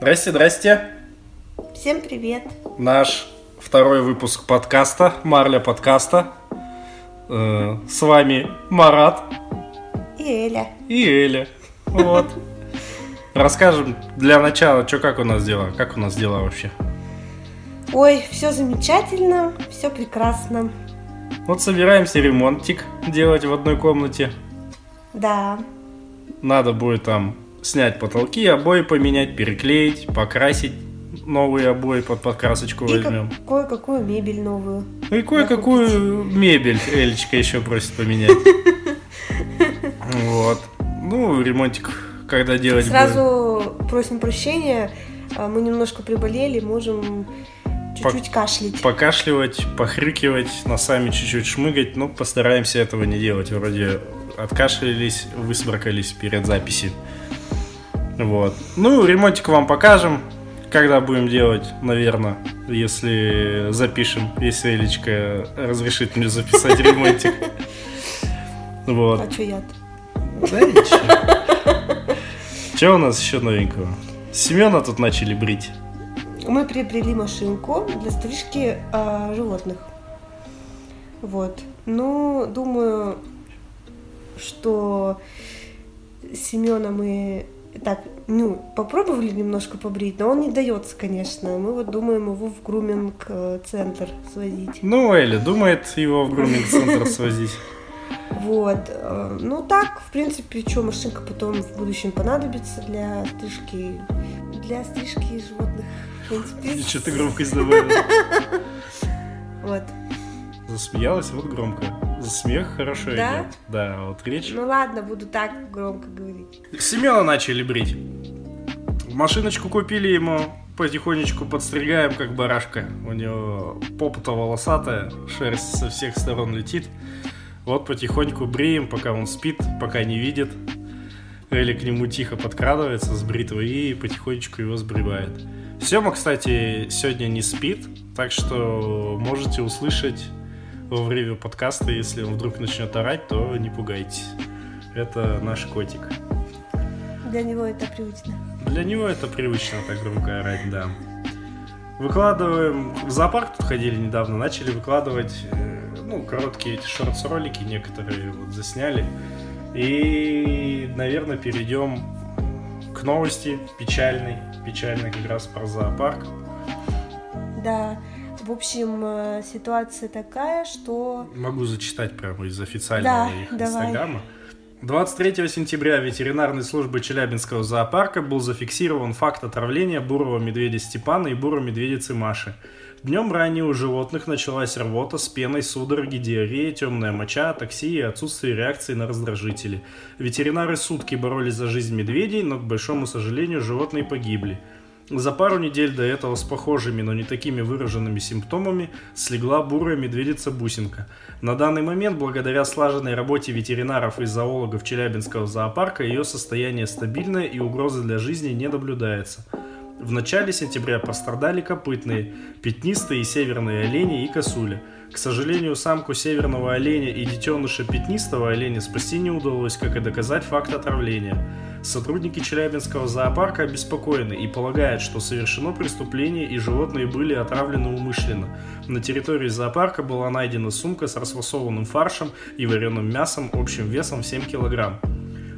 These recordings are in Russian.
Здрасте, здрасте. Всем привет. Наш второй выпуск подкаста, Марля подкаста. Э, С вами Марат И Эля. и Эля. Вот. Расскажем для начала, что как у нас дела? Как у нас дела вообще? Ой, все замечательно, все прекрасно. Вот собираемся ремонтик делать в одной комнате. Да. Надо будет там снять потолки, обои поменять, переклеить, покрасить новые обои под подкрасочку И возьмем. как- кое-какую мебель новую. И кое-какую мебель Элечка еще просит поменять. Вот. Ну, ремонтик, когда делать будем? Сразу просим прощения, а, мы немножко приболели, можем чуть-чуть кашлять. Покашливать, похрюкивать, носами чуть-чуть шмыгать. Ну, постараемся этого не делать. Вроде откашлялись, высморкались перед записью. Вот. Ну, ремонтик вам покажем. Когда будем делать, наверное, если запишем, если Элечка разрешит мне записать ремонтик. Вот. А что я Да ничего. Что у нас еще новенького? Семена тут начали брить. Мы приобрели машинку для стрижки а, животных. Вот. Ну, думаю, что Семена мы так, ну, попробовали немножко побрить, но он не дается, конечно. Мы вот думаем его в груминг-центр свозить. Ну, Эля думает его в груминг-центр свозить. Вот. э, Ну, так, в принципе, что, машинка потом в будущем понадобится для стрижки, для стрижки животных. Что ты громкость добавила? Вот. Засмеялась вот громко. Смех хорошо Да? идет. Да, вот речь. Ну ладно, буду так громко говорить. Семена начали брить. Машиночку купили ему, потихонечку подстригаем, как барашка. У него попа-то волосатая, шерсть со всех сторон летит. Вот потихоньку бреем, пока он спит, пока не видит. Элли к нему тихо подкрадывается с бритвой и потихонечку его сбривает. Сема, кстати, сегодня не спит, так что можете услышать во время подкаста, если он вдруг начнет орать, то не пугайтесь. Это наш котик. Для него это привычно. Для него это привычно так громко орать, да. Выкладываем... В зоопарк тут ходили недавно, начали выкладывать, э, ну, короткие эти шортс-ролики некоторые вот засняли. И, наверное, перейдем к новости печальной. Печальной как раз про зоопарк. Да. В общем, э, ситуация такая, что... Могу зачитать прямо из официального Да, их давай. инстаграма. 23 сентября ветеринарной службы Челябинского зоопарка был зафиксирован факт отравления бурого медведя Степана и бурой медведицы Маши. Днем ранее у животных началась рвота с пеной, судороги, диарея, темная моча, атаксия и отсутствие реакции на раздражители. Ветеринары сутки боролись за жизнь медведей, но, к большому сожалению, животные погибли. За пару недель до этого с похожими, но не такими выраженными симптомами слегла бурая медведица-бусинка. На данный момент, благодаря слаженной работе ветеринаров и зоологов Челябинского зоопарка, ее состояние стабильное и угрозы для жизни не наблюдается. В начале сентября пострадали копытные, пятнистые и северные олени и косули. К сожалению, самку северного оленя и детеныша пятнистого оленя спасти не удалось, как и доказать факт отравления. Сотрудники Челябинского зоопарка обеспокоены и полагают, что совершено преступление и животные были отравлены умышленно. На территории зоопарка была найдена сумка с расфасованным фаршем и вареным мясом общим весом в 7 килограмм.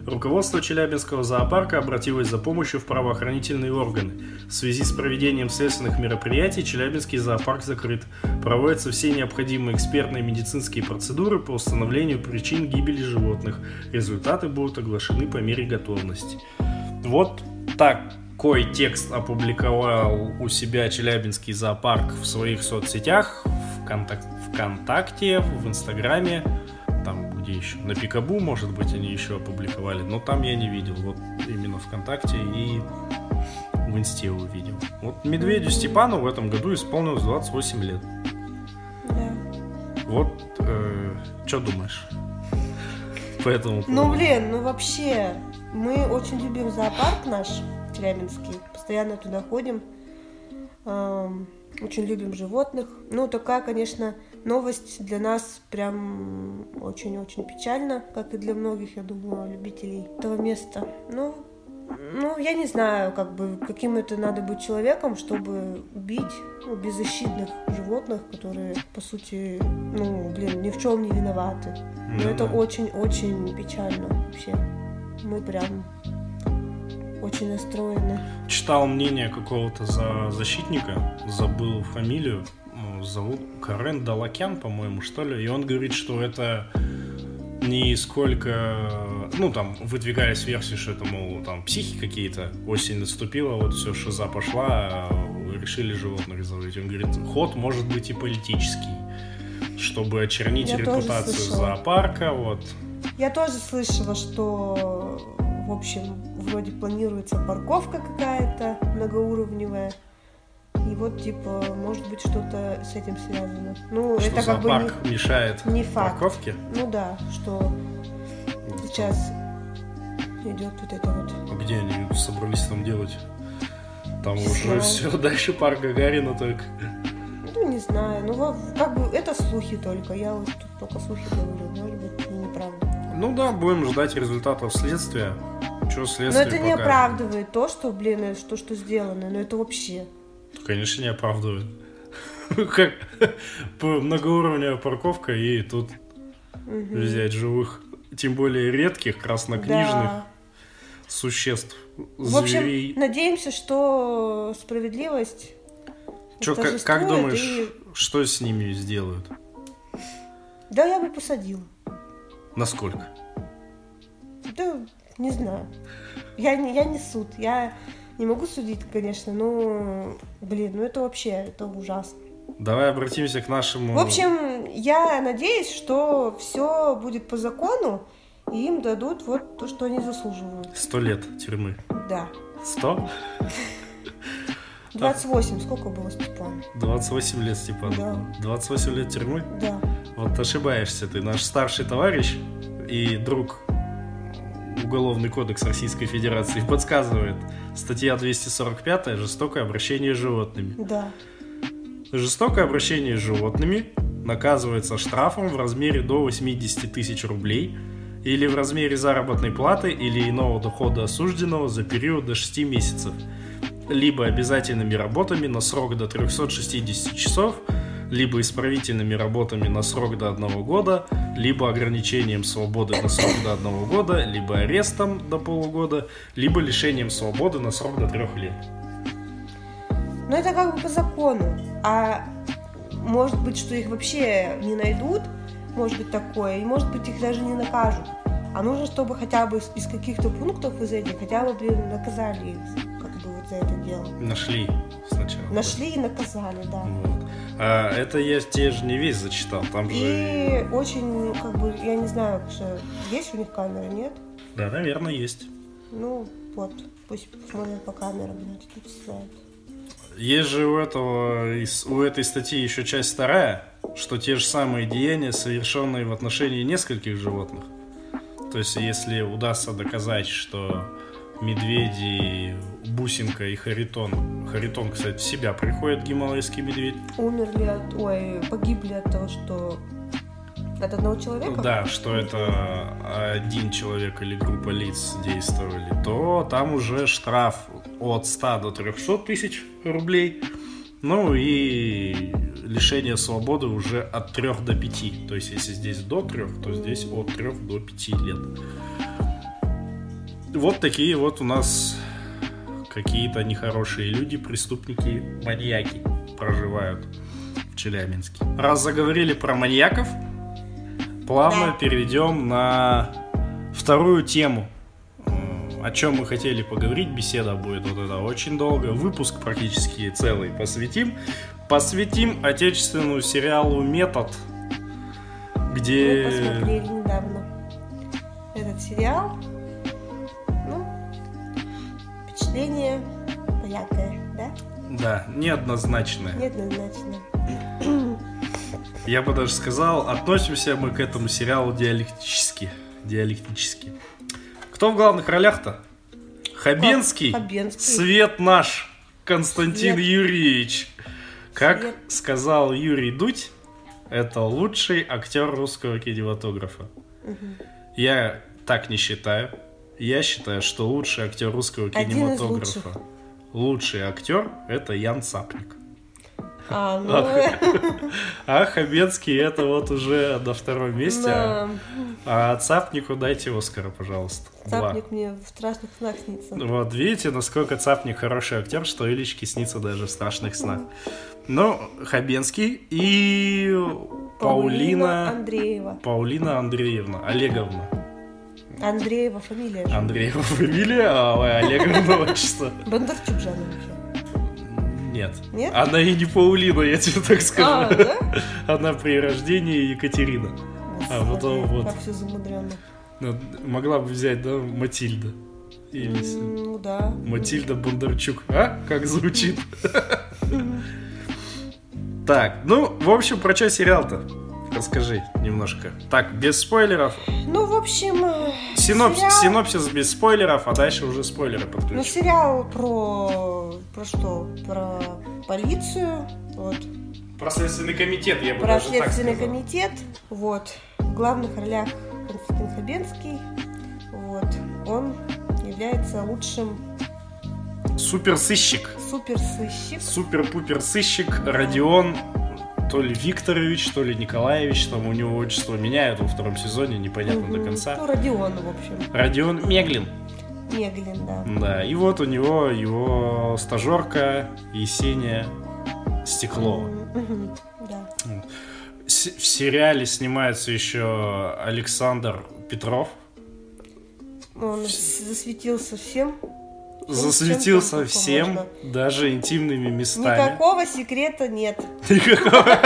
Руководство Челябинского зоопарка обратилось за помощью в правоохранительные органы. В связи с проведением следственных мероприятий Челябинский зоопарк закрыт. Проводятся все необходимые экспертные медицинские процедуры по установлению причин гибели животных. Результаты будут оглашены по мере готовности. Вот такой текст опубликовал у себя Челябинский зоопарк в своих соцсетях, в Контак- ВКонтакте, в Инстаграме где еще, на Пикабу, может быть, они еще опубликовали, но там я не видел, вот именно ВКонтакте и в Инсте увидел. Вот Медведю Степану в этом году исполнилось 28 лет. Да. Вот, что думаешь по этому Ну, блин, ну вообще, мы очень любим зоопарк наш, Челябинский. Постоянно туда ходим. Очень любим животных. Ну, такая, конечно, новость для нас прям очень-очень печальна, как и для многих, я думаю, любителей этого места. Ну, Ну, я не знаю, как бы, каким это надо быть человеком, чтобы убить ну, беззащитных животных, которые, по сути, ну, блин, ни в чем не виноваты. Но Ну это да. очень-очень печально вообще. Мы прям очень настроены. Читал мнение какого-то за защитника, забыл фамилию, зовут Карен Далакян, по-моему, что ли, и он говорит, что это не сколько, ну, там, выдвигаясь версии, что это, мол, там, психи какие-то, осень наступила, вот все, шиза пошла, а решили животных заводить. Он говорит, ход может быть и политический, чтобы очернить Я репутацию зоопарка, вот. Я тоже слышала, что, в общем, вроде планируется парковка какая-то многоуровневая. И вот, типа, может быть, что-то с этим связано. Ну, что это как бы зоопарк мешает не, не факт. парковке. Ну да, что сейчас идет вот это вот. Где они собрались там делать? Там Не уже знаю. все, дальше парк Гагарина только. Ну, не знаю. Ну, как бы это слухи только. Я вот тут только слухи говорю. Может быть, неправда. Ну да, будем ждать результатов следствия. Что Но следствие это не оправдывает то, что, блин, что, что сделано. Но это вообще. Конечно, не оправдывает. Как многоуровневая парковка и тут взять живых, тем более редких краснокнижных существ, В общем, зверей. надеемся, что справедливость Чё, как, думаешь, и- что с ними сделают? Да, я бы посадила. Насколько? Да, не знаю. Я я не суд. Я не могу судить, конечно, но, блин, ну это вообще, это ужасно. Давай обратимся к нашему... В общем, я надеюсь, что все будет по закону, и им дадут вот то, что они заслуживают. Сто лет тюрьмы. Да. Сто? 28, сколько было Степан? 28 лет, Степан. Да. 28 лет тюрьмы? Да. Вот ошибаешься, ты наш старший товарищ и друг Уголовный кодекс Российской Федерации подсказывает. Статья 245 «Жестокое обращение с животными». Да. Жестокое обращение с животными наказывается штрафом в размере до 80 тысяч рублей или в размере заработной платы или иного дохода осужденного за период до 6 месяцев, либо обязательными работами на срок до 360 часов, либо исправительными работами на срок до одного года, либо ограничением свободы на срок до одного года, либо арестом до полугода, либо лишением свободы на срок до трех лет. Но это как бы по закону. А может быть, что их вообще не найдут, может быть такое, и может быть их даже не накажут. А нужно, чтобы хотя бы из, из каких-то пунктов из этих хотя бы, блин, наказали их, как бы вот за это дело. Нашли сначала. Нашли и наказали, да. Вот. А это я тебе же не весь зачитал, там же... И очень, как бы, я не знаю, что есть у них камера, нет? Да, наверное, есть. Ну, вот, пусть смотрят по камерам, значит, и читают. Есть же у этого, у этой статьи еще часть вторая, что те же самые деяния, совершенные в отношении нескольких животных. То есть, если удастся доказать, что медведи, бусинка и харитон, харитон, кстати, в себя приходит гималайский медведь, Умерли от, ой, погибли от того, что от одного человека? да, что это один человек или группа лиц действовали, то там уже штраф от 100 до 300 тысяч рублей. Ну и лишение свободы уже от 3 до 5. То есть если здесь до 3, то здесь от 3 до 5 лет. Вот такие вот у нас какие-то нехорошие люди, преступники, маньяки проживают в Челябинске. Раз заговорили про маньяков, плавно Да. перейдем на вторую тему. О чем мы хотели поговорить, беседа будет вот это очень долго. Выпуск практически целый посвятим. Посвятим отечественному сериалу «Метод», Мы где... посмотрели недавно этот сериал. Впечатление двоякое, да? Да, неоднозначное. Неоднозначно. Я бы даже сказал, относимся мы к этому сериалу диалектически. Диалектически. Кто в главных ролях-то? Хабенский, Хабенский. Свет наш, Константин Свет. Юрьевич. Как Свет. сказал Юрий Дудь, это лучший актер русского кинематографа. Мгм. Я так не считаю. Я считаю, что лучший актер русского кинематографа, лучший актер это Ян Цапник. А, ну, А Хабенский это вот уже на втором месте. да. А Цапнику дайте Оскара, пожалуйста. Два. Цапник мне в страшных снах снится. Вот видите, насколько Цапник хороший актер, что Илечке снится даже в страшных снах. Ну, Хабенский и Паулина... Андреева. Паулина Андреевна, Олеговна. Андреева фамилия же. Андреева фамилия, а Олеговна отчество. Бондарчук же она вообще. Нет. Нет? Она и не Паулина, я тебе так А, скажу. да? Она при рождении Екатерина. А потом Господи, вот. Как все замудренно. Ну, Могла бы взять, да, Матильда. Или Ну да. Матильда Бондарчук. А? Как звучит? Так, ну, в общем, про что сериал-то? Расскажи немножко. Так, без спойлеров. Ну, в общем, э, Синопс- сериал- Синопсис без спойлеров, а дальше уже спойлеры Ну, подключим. сериал про... Про что? Про полицию. Вот. Про Следственный комитет, я бы Про даже так Следственный сказал. комитет. Вот. В главных ролях Константин Хабенский. Вот. Он является лучшим Суперсыщик. суперсыщик. Супер-пупер сыщик Родион то ли Викторович, то ли Николаевич, там у него отчество меняют во втором сезоне, непонятно до Мгм. конца. Ну, Родион, в общем. Родион Меглин. Меглин, да. Да, и вот у него его стажерка Есения Стеклова. Да. В сериале снимается еще Александр Петров. Он засветился всем. Засветился чем только всем, можно. даже интимными местами. Никакого секрета нет. Никакого.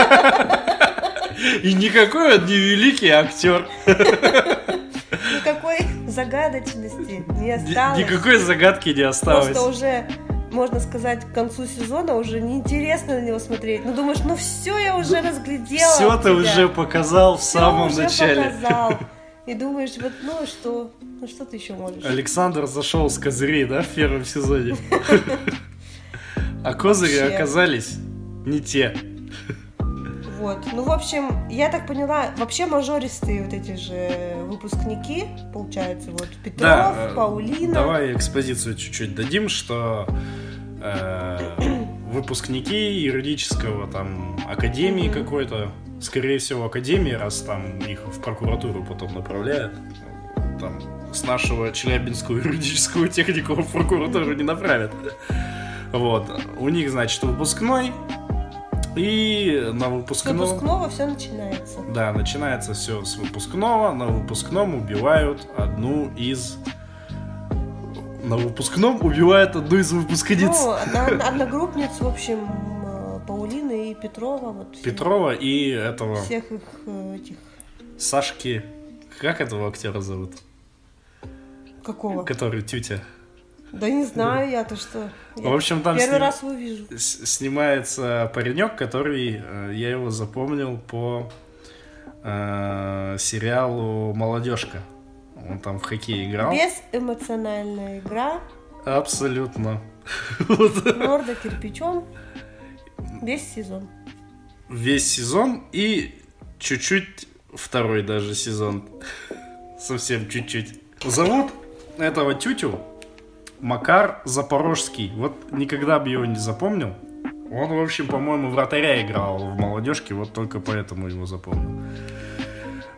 И никакой он не великий актер. Никакой загадочности не осталось. Никакой загадки не осталось. Просто уже, можно сказать, к концу сезона уже неинтересно на него смотреть. Ну думаешь, ну все я уже разглядела. Все ты тебя. уже показал в самом уже начале. показал. И думаешь, вот ну что? Ну что ты еще можешь? Александр зашел с козырей, да, в первом сезоне? А козыри оказались не те. Вот. Ну, в общем, я так поняла, вообще мажористые вот эти же выпускники, получается, вот Петров, Да, э, Паулина. Давай экспозицию чуть-чуть дадим, что э, выпускники юридического там академии Мгм. какой-то, скорее всего, академии, раз там их в прокуратуру потом направляют, там с нашего Челябинского юридического техникума в прокуратуру не направят. Вот. У них, значит, выпускной, и на С выпускном... выпускного все начинается. Да, начинается все с выпускного. На выпускном убивают одну из... На выпускном убивают одну из выпускниц. Ну, одногруппниц, в общем, э, Паулины и Петрова. Вот Петрова и этого Всех их э, этих... Сашки... Как этого актера зовут? Какого? Который тетя. Да не знаю я-то что. Я В общем, там Первый сним- раз увижу. снимается паренек, который... э, Я его запомнил по э, сериалу «Молодежка». Он там в хоккей играл. Безэмоциональная игра, Абсолютно. Морда кирпичом, весь сезон. весь сезон и чуть-чуть второй даже сезон. Совсем чуть-чуть. Зовут этого тютю Макар Запорожский. Вот никогда бы его не запомнил. Он, в общем, по-моему, вратаря играл в молодежке, вот только поэтому его запомнил.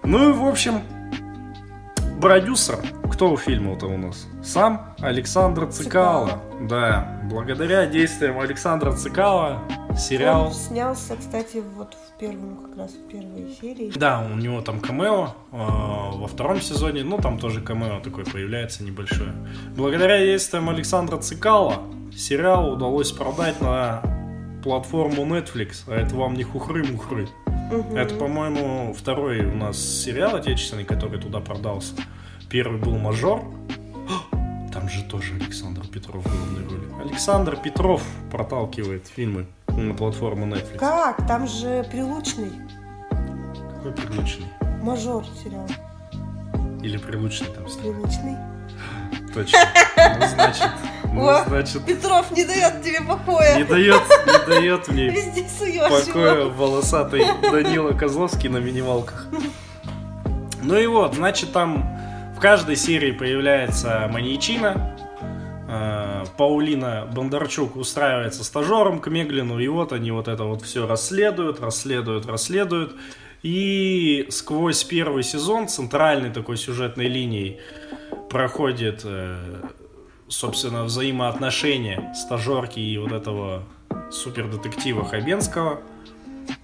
Ну и, в общем, продюсер. Кто у фильма-то у нас? Сам Александр Цикало. Да, благодаря действиям Александра Цикала сериал... Он снялся, кстати, вот в первом, как раз в первой серии. Да, у него там камео э, во втором сезоне, ну там тоже камео такое появляется небольшое. Благодаря действиям Александра Цикала сериал удалось продать на платформу Netflix, а это вам не хухры-мухры. Мгм. Это, по-моему, второй у нас сериал отечественный, который туда продался. Первый был «Мажор». Там же тоже Александр Петров в главной роли. Александр Петров проталкивает фильмы на платформу Netflix. Как? Там же Прилучный. Какой прилучный? Мажор сериал. Или прилучный там стоит? Прилучный. Точно. Ну, значит, ну, О. значит, Петров не дает тебе покоя. не дает, не дает мне Везде покоя его. волосатый Данила Козловский на минималках. Ну и вот, значит, там В каждой серии появляется маньячина. Э, Паулина Бондарчук устраивается стажером к Меглину, и вот они вот это вот все расследуют, расследуют, расследуют. И сквозь первый сезон центральной такой сюжетной линией проходит, э, собственно, взаимоотношения стажерки и вот этого супердетектива Хабенского.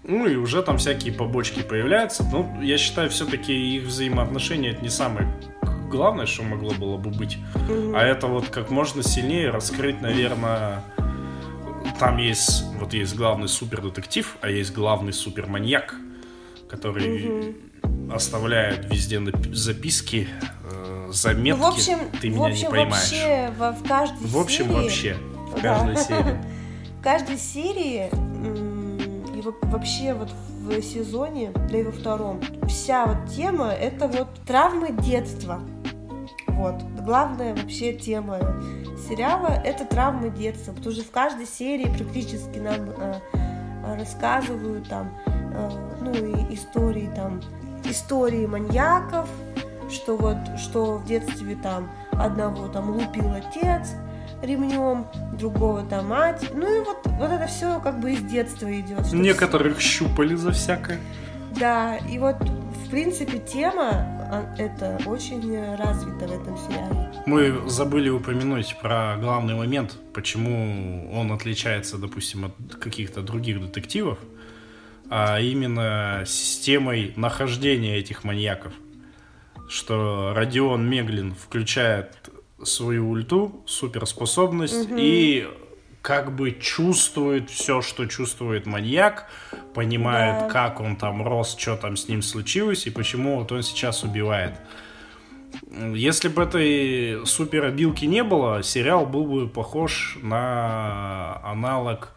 Ну и уже там всякие побочки появляются. Ну, я считаю, все-таки их взаимоотношения это не самое главное, что могло было бы быть. А это вот как можно сильнее раскрыть, наверное, там есть, вот есть главный супердетектив, а есть главный суперманьяк, который оставляет везде записки, э, заметки. Ну, в общем, Ты в меня общем не поймаешь. вообще во- в каждой В общем, серии... вообще. В Да. каждой серии. В каждой серии и во- вообще вот в сезоне, да и во втором, вся вот тема это вот травмы детства. Вот. Главная вообще тема сериала это травмы детства. Потому что в каждой серии практически нам э, рассказывают там, э, ну и истории там, истории маньяков, что вот, что в детстве там одного там лупил отец, ремнем, другого там мать. Ну и вот, вот это все как бы из детства идет. Некоторых щупали за всякое. Да, и вот в принципе тема а, это очень развита в этом сериале. Мы забыли упомянуть про главный момент, почему он отличается, допустим, от каких-то других детективов, а именно системой нахождения этих маньяков. Что Родион Меглин включает свою ульту, суперспособность Мгм. и как бы чувствует все, что чувствует маньяк, понимает, Да. как он там рос, что там с ним случилось и почему вот он сейчас убивает. Если бы этой суперобилки не было, сериал был бы похож на аналог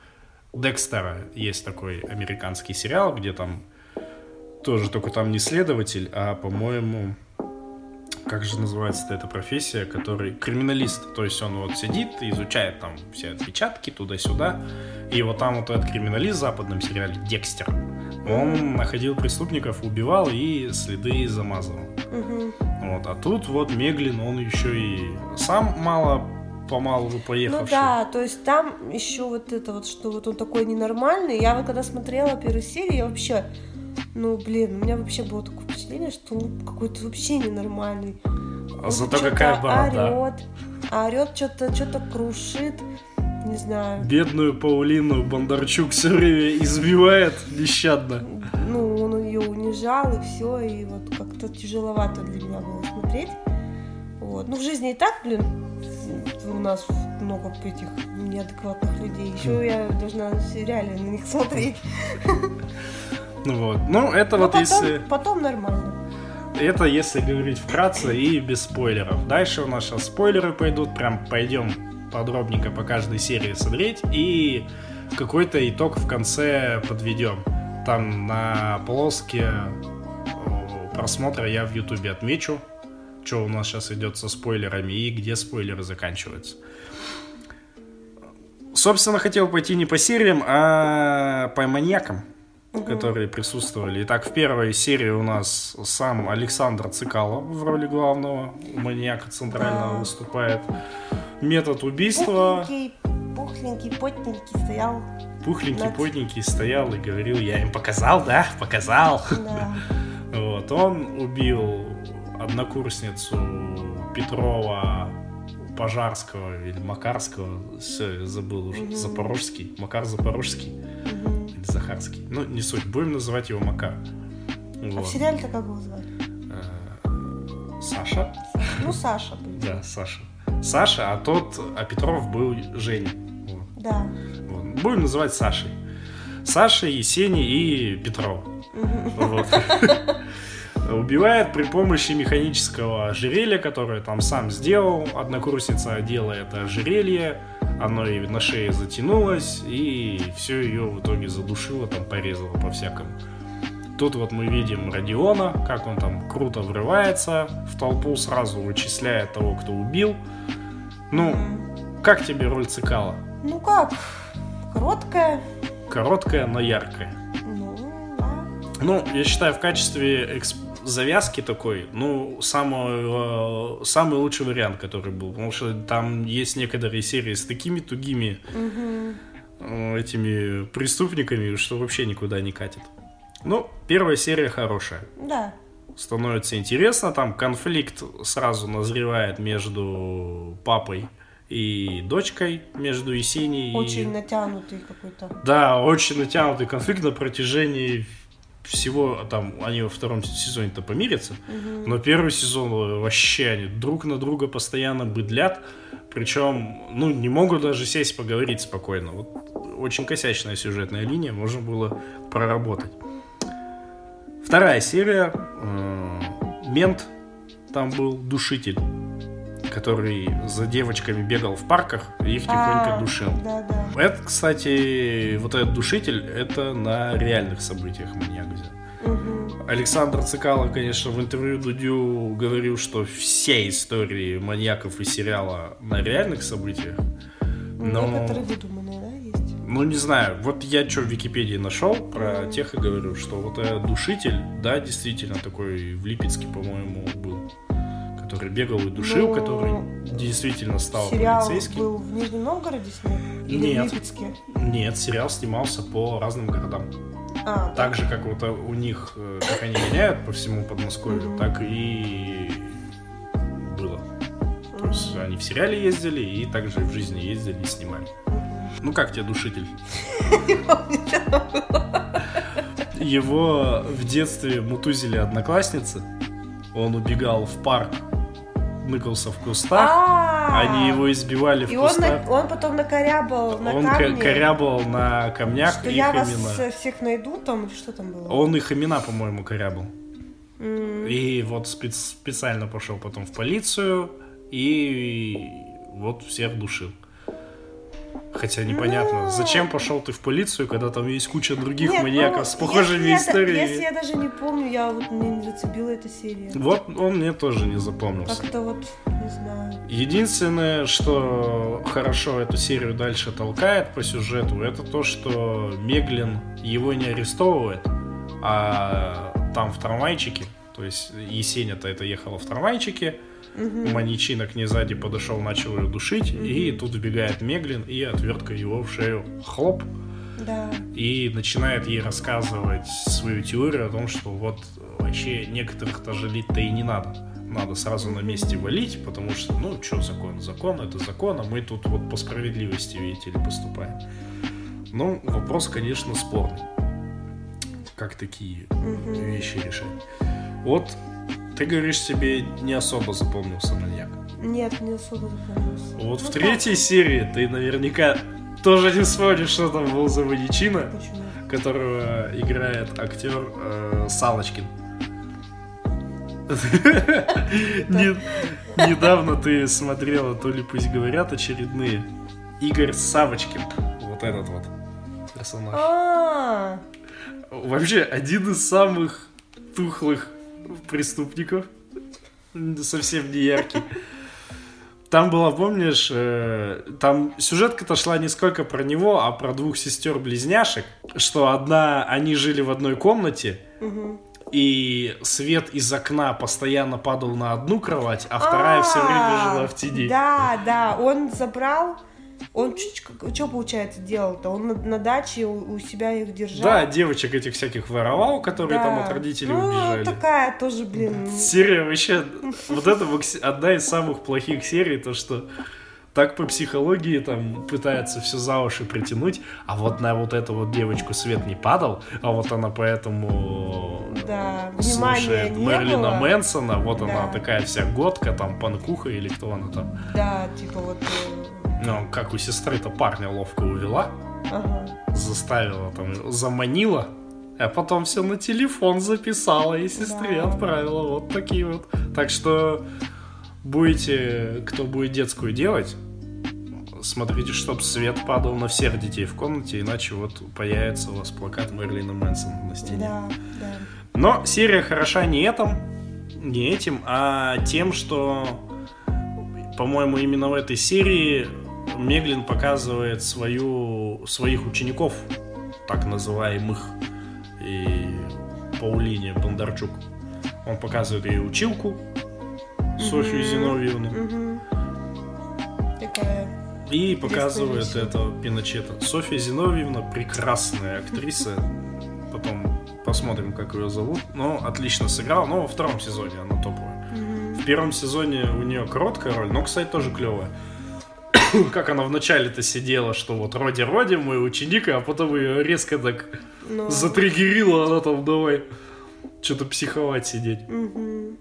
Декстера. Есть такой американский сериал, где там тоже только там не следователь, а, по-моему, как же называется эта профессия, который криминалист. То есть он вот сидит и изучает там все отпечатки туда-сюда. И вот там вот этот криминалист в западном сериале Декстер, он находил преступников, убивал и следы замазывал. Мгм. Вот, а тут вот Меглин, он еще и сам мало помалу Ну поехавший. да, то есть там еще вот это вот, что вот он такой ненормальный. Я вот когда смотрела первую серию, я вообще, ну блин, у меня вообще было такое впечатление, что он какой-то вообще ненормальный. А Он зато какая борода. орёт, орет, что-то что-то крушит, не знаю. Бедную Паулину Бондарчук все время избивает нещадно. Ну, он ее унижал, и все, и вот как-то тяжеловато для меня было смотреть. Вот. Ну, в жизни и так, блин, у нас много этих неадекватных людей. Еще я должна реально на них смотреть. Ну вот. Ну, это Но вот потом, если... потом нормально. Это если говорить вкратце и без спойлеров. Дальше у нас сейчас спойлеры пойдут, прям пойдем подробненько по каждой серии смотреть и какой-то итог в конце подведем. Там на полоске просмотра я в ютубе отмечу, что у нас сейчас идет со спойлерами и где спойлеры заканчиваются. Собственно, хотел пойти не по сериям, а по маньякам которые присутствовали. Итак, в первой серии у нас сам Александр Цикало в роли главного маньяка центрального выступает. Метод убийства. Пухленький, пухленький, потненький стоял. Пухленький, Над- потненький стоял и говорил, я им показал, да? Показал. Да. Вот, он убил однокурсницу Петрова Пожарского или Макарского, все, я забыл уже, Мгм. Запорожский, Макар Запорожский Мгм. Захарский. Ну, не суть, будем называть его Макар. А Вот. в сериале-то как его звали? Э, Саша? Ну, Саша был. Да, Саша. Саша, а тот, а Петров был Женя. Вот. Да. Вот. Будем называть Сашей. Саша, Есений и Петров. Вот. Убивает при помощи механического ожерелья, которое там сам сделал. Однокурсница одела это ожерелье, оно ей на шее затянулось, и все ее в итоге задушило, там порезало по-всякому. Тут вот мы видим Родиона, как он там круто врывается в толпу, сразу вычисляет того, кто убил. Ну, как тебе роль Цикала? Ну как? Короткая. Короткая, но яркая. Ну, да. Ну, я считаю, в качестве эксп- завязки такой, ну, самый, э, самый лучший вариант, который был. Потому что там есть некоторые серии с такими тугими э, этими преступниками, что вообще никуда не катит. Ну, первая серия хорошая. Да. Становится интересно, там конфликт сразу назревает между папой и дочкой, между Есенией Очень и... натянутый какой-то. Да, очень натянутый конфликт на протяжении всего, там, они во втором сезоне-то помирятся, но первый сезон вообще они друг на друга постоянно быдлят, причем, ну, не могут даже сесть поговорить спокойно. Вот очень косячная сюжетная линия, можно было проработать. Вторая серия, э, мент, там был душитель который за девочками бегал в парках и их тихонько А, душил. Да, да. Это, кстати, вот этот душитель, это на реальных событиях маньяк. Александр Цикало, конечно, в интервью Дудю говорил, что все истории маньяков из сериала на реальных событиях. Но, Некоторые выдуманные, да, есть? ну не знаю, вот я что в Википедии нашел про тех и говорю, что вот этот душитель, да, действительно такой в Липецке, по-моему, был, который бегал и душил, Ну, который действительно стал Сериал полицейским. был в Нижнем Новгороде снят? Или Нет. в Липецке? Нет, сериал снимался по разным городам. А, Так же, как вот у них, э, как они меняют по всему Подмосковью, Мгм. так и было. То есть они в сериале ездили и также в жизни ездили и снимали. Ну как тебе душитель? Его в детстве мутузили одноклассницы. Он убегал в парк, ныкался в кустах. А, Они его избивали в И кустах. на- он потом накорябал на Он камне, корябал на камнях что их я вас всех найду там, или что там было? Он их имена, по-моему, корябал. И вот спец- специально пошел потом в полицию и вот всех душил. Хотя непонятно, Ну. зачем пошел ты в полицию, когда там есть куча других Нет, маньяков ну, с похожими если я историями. если я даже не помню, я вот не зацепила эта серия. Вот он мне тоже не запомнился. Как-то вот, не знаю. Единственное, что хорошо эту серию дальше толкает по сюжету, это то, что Меглин его не арестовывает, а там в трамвайчике, то есть Есеня-то это ехала в трамвайчике, Мгм. маньячина к ней сзади подошел, начал ее душить, и тут вбегает Меглин и отвертка его в шею хлоп, Да. и начинает ей рассказывать свою теорию о том, что вот вообще некоторых-то жалить-то и не надо. Надо сразу на месте валить, потому что, ну, что закон? Закон — это закон, а мы тут вот по справедливости, видите ли, поступаем. Ну, вопрос, конечно, спорный. Как такие Мгм. вещи решать? Вот ты говоришь, себе не особо запомнился маньяк. Нет, не особо запомнился. Вот Ну в третьей серии ты наверняка тоже не вспомнишь, что там был за маньячина? Почему? которого играет актер э, Салочкин. Не- Недавно ты смотрела, то ли пусть говорят очередные. Игорь Савочкин. Вот этот вот персонаж. А, Вообще, один из самых тухлых преступников. Совсем не яркий. Там была, помнишь, э, там сюжетка-то шла не сколько про него, а про двух сестер-близняшек, что одна, они жили в одной комнате, мгм. и свет из окна постоянно падал на одну кровать, а вторая все время А, жила в тени. Да, да, он забрал, он что получается делал-то? Он на, на даче у, у себя их держал. Да, девочек этих всяких воровал, которые там Да. от родителей ну, убежали. такая тоже, блин. Серия вообще... Вот это одна из самых плохих серий, то что так по психологии там пытается все за уши притянуть, а вот на вот эту вот девочку свет не падал, а вот она поэтому Да, внимания слушает Мерлина было. Мэнсона, вот она Да. такая вся годка, там панкуха или кто она там. Да, типа вот... Ну, как у сестры-то парня ловко увела, Ага. заставила там, заманила, а потом все на телефон записала и сестре Да. отправила. Вот такие вот. Так что будете, кто будет детскую делать, смотрите, чтобы свет падал на всех детей в комнате, иначе вот появится у вас плакат Мерлина Мэнсона на стене. Да, да. Но серия хороша не этим, не этим, а тем, что, по-моему, именно в этой серии Меглин показывает свою, своих учеников, так называемых, и Паулине Бондарчук. Он показывает ей училку, Софью Мгм. Зиновьевну. Мгм. Такая. И показывает это Пиночета. Софья Зиновьевна прекрасная актриса. Потом посмотрим, как ее зовут. Но отлично сыграла. Но во втором сезоне она топовая. Мгм. В первом сезоне у нее короткая роль, но, кстати, тоже клевая. Как она вначале-то сидела, что вот Роди-Роди, мой ученик, а потом ее резко так Но- затриггерила, она там давай что-то психовать сидеть. Ну,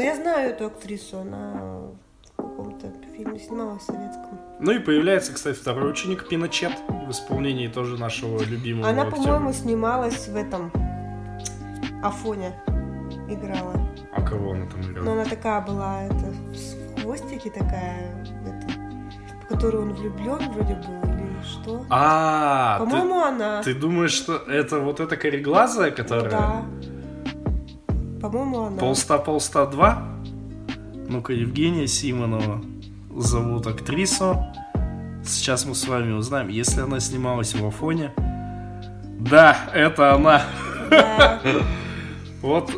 я знаю эту актрису, она в каком-то фильме снималась в советском. Ну и появляется, кстати, второй ученик Пиночет в исполнении тоже нашего любимого Она, актера. по-моему, снималась в этом Афоне играла. А кого она там играла? она такая была, это, в хвостике такая, которую он влюблен вроде был, или что? А, ты, По-моему, она. ты думаешь, что это вот эта кореглазая, которая... Да. По-моему, она. Полста полста 2. Ну-ка, Евгения Симонова зовут актрису. Сейчас мы с вами узнаем, если она снималась в Афоне. Да, это она. Да. Вот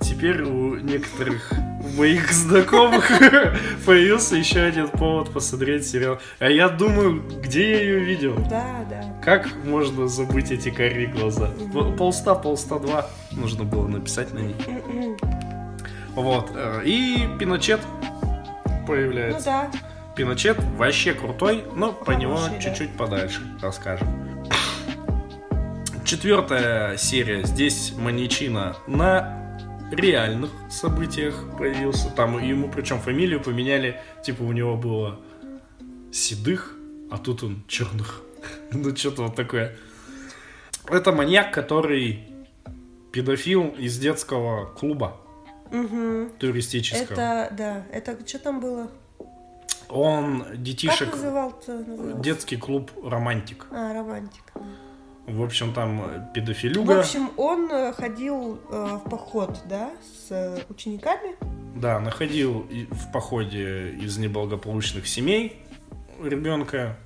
теперь у некоторых моих знакомых появился еще один повод посмотреть сериал. А я думаю, где я ее видел? Да, да. Как можно забыть эти карие глаза? Полста, полста два нужно было написать на них. Вот. э, И Пиночет Ну появляется. да. Пиночет вообще крутой, но по него Хороший, да. чуть-чуть подальше расскажем. Четвертая серия. Здесь Маничина на реальных событиях появился. Там ему причем фамилию поменяли. Типа у него было седых, а тут он черных. Ну что-то вот такое. Это маньяк, который педофил из детского клуба Мгм. туристического. Это, да, это что там было? Он детишек Как назывался? назывался? Детский клуб «Романтик». А, романтик. В общем, там э, В педофилюга. общем, он э, ходил э, в поход, да, с э, учениками. Да, находил в походе из неблагополучных семей ребенка,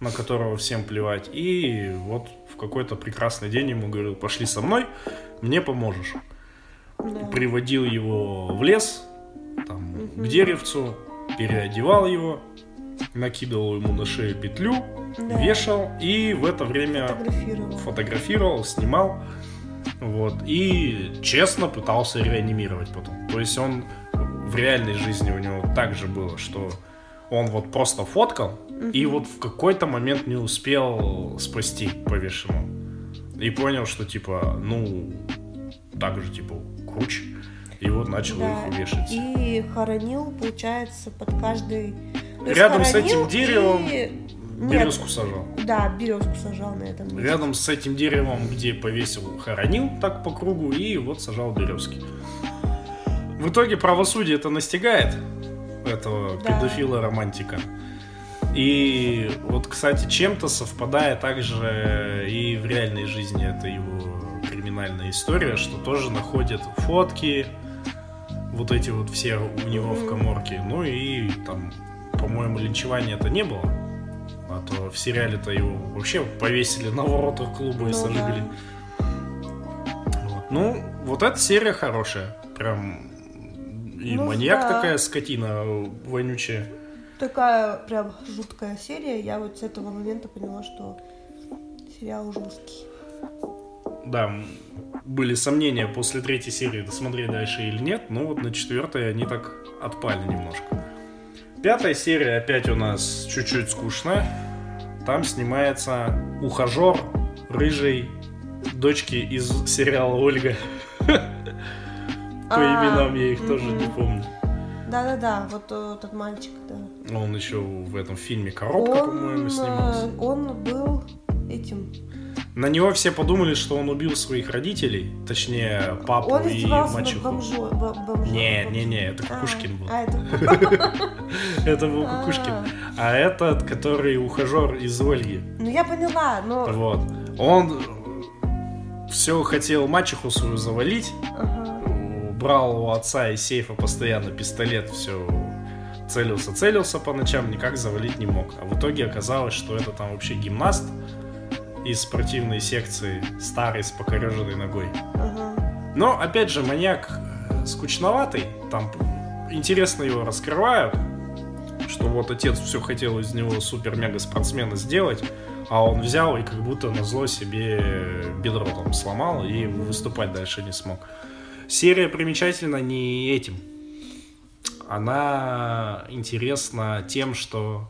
на которого всем плевать. И вот в какой-то прекрасный день ему говорил, пошли со мной, мне поможешь. Да. Приводил его в лес, там, Мгм. к деревцу, переодевал его, накидывал ему на шею петлю, Да. вешал, и в это время Фотографировал. фотографировал, снимал, вот, и честно пытался реанимировать потом. То есть он в реальной жизни у него так же было, что он вот просто фоткал, и вот в какой-то момент не успел спасти повешенного. И понял, что типа, ну, так же, типа, круч. И вот начал Да. их вешать. И хоронил, получается, под каждый... то Рядом с этим деревом и- Нет, Березку сажал. Да, березку сажал на этом месте. Рядом с этим деревом, где повесил, хоронил так по кругу и вот сажал березки. В итоге правосудие это настигает этого Да. педофила-романтика. И вот, кстати, чем-то совпадает также и в реальной жизни это его криминальная история, что тоже находят фотки, вот эти вот все у него в коморке. Ну и там, по-моему, линчевания это не было. А то в сериале-то его вообще повесили на воротах клуба и Ну сожгли. Вот. Ну, вот эта серия хорошая. Прям и Ну, маньяк да. такая скотина вонючая. Такая прям жуткая серия. Я вот с этого момента поняла, что сериал жесткий. Да, были сомнения после третьей серии досмотреть дальше или нет, но вот на четвертой они так отпали немножко. Пятая серия опять у нас чуть-чуть скучная. Там снимается ухажер рыжей дочки из сериала Ольга. По А, именам я их тоже не помню. Да-да-да, вот э, этот мальчик, да. Он еще в этом фильме «Коробка», по-моему, Он, снимался. э, он был этим. На него все подумали, что он убил своих родителей, точнее, папу Он и мачеху. бомжо- бо- бомжом. Не, не, не, это А, Кукушкин был. А, это... Это был Кукушкин. А этот, который ухажер из Ольги. Ну, я поняла, но... Вот. Он все хотел мачеху свою завалить. Брал у отца из сейфа постоянно пистолет, все целился, целился по ночам, никак завалить не мог. А в итоге оказалось, что это там вообще гимнаст из спортивной секции, старый с покореженной ногой. Ага. Но, опять же, маньяк э, скучноватый. Там интересно его раскрывают. Что вот отец все хотел из него супер-мега-спортсмена сделать, а он взял и как будто на зло себе бедро там сломал и выступать дальше не смог. Серия примечательна не этим. Она интересна тем, что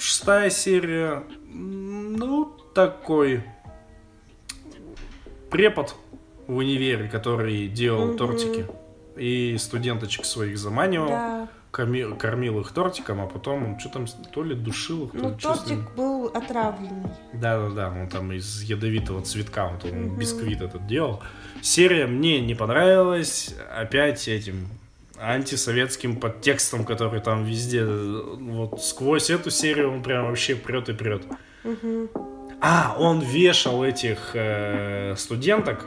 шестая серия, ну, такой препод в универе, который делал угу. тортики и студенточек своих заманивал. Да. Кормил, кормил их тортиком, а потом он что там, то ли душил их, то ну, тортик был отравленный. Да-да-да, он там из ядовитого цветка, вот он угу. бисквит этот делал. Серия мне не понравилась, опять этим антисоветским подтекстом, который там везде, вот сквозь эту серию он прям вообще прет и прет. Угу. А, он вешал этих э, студенток,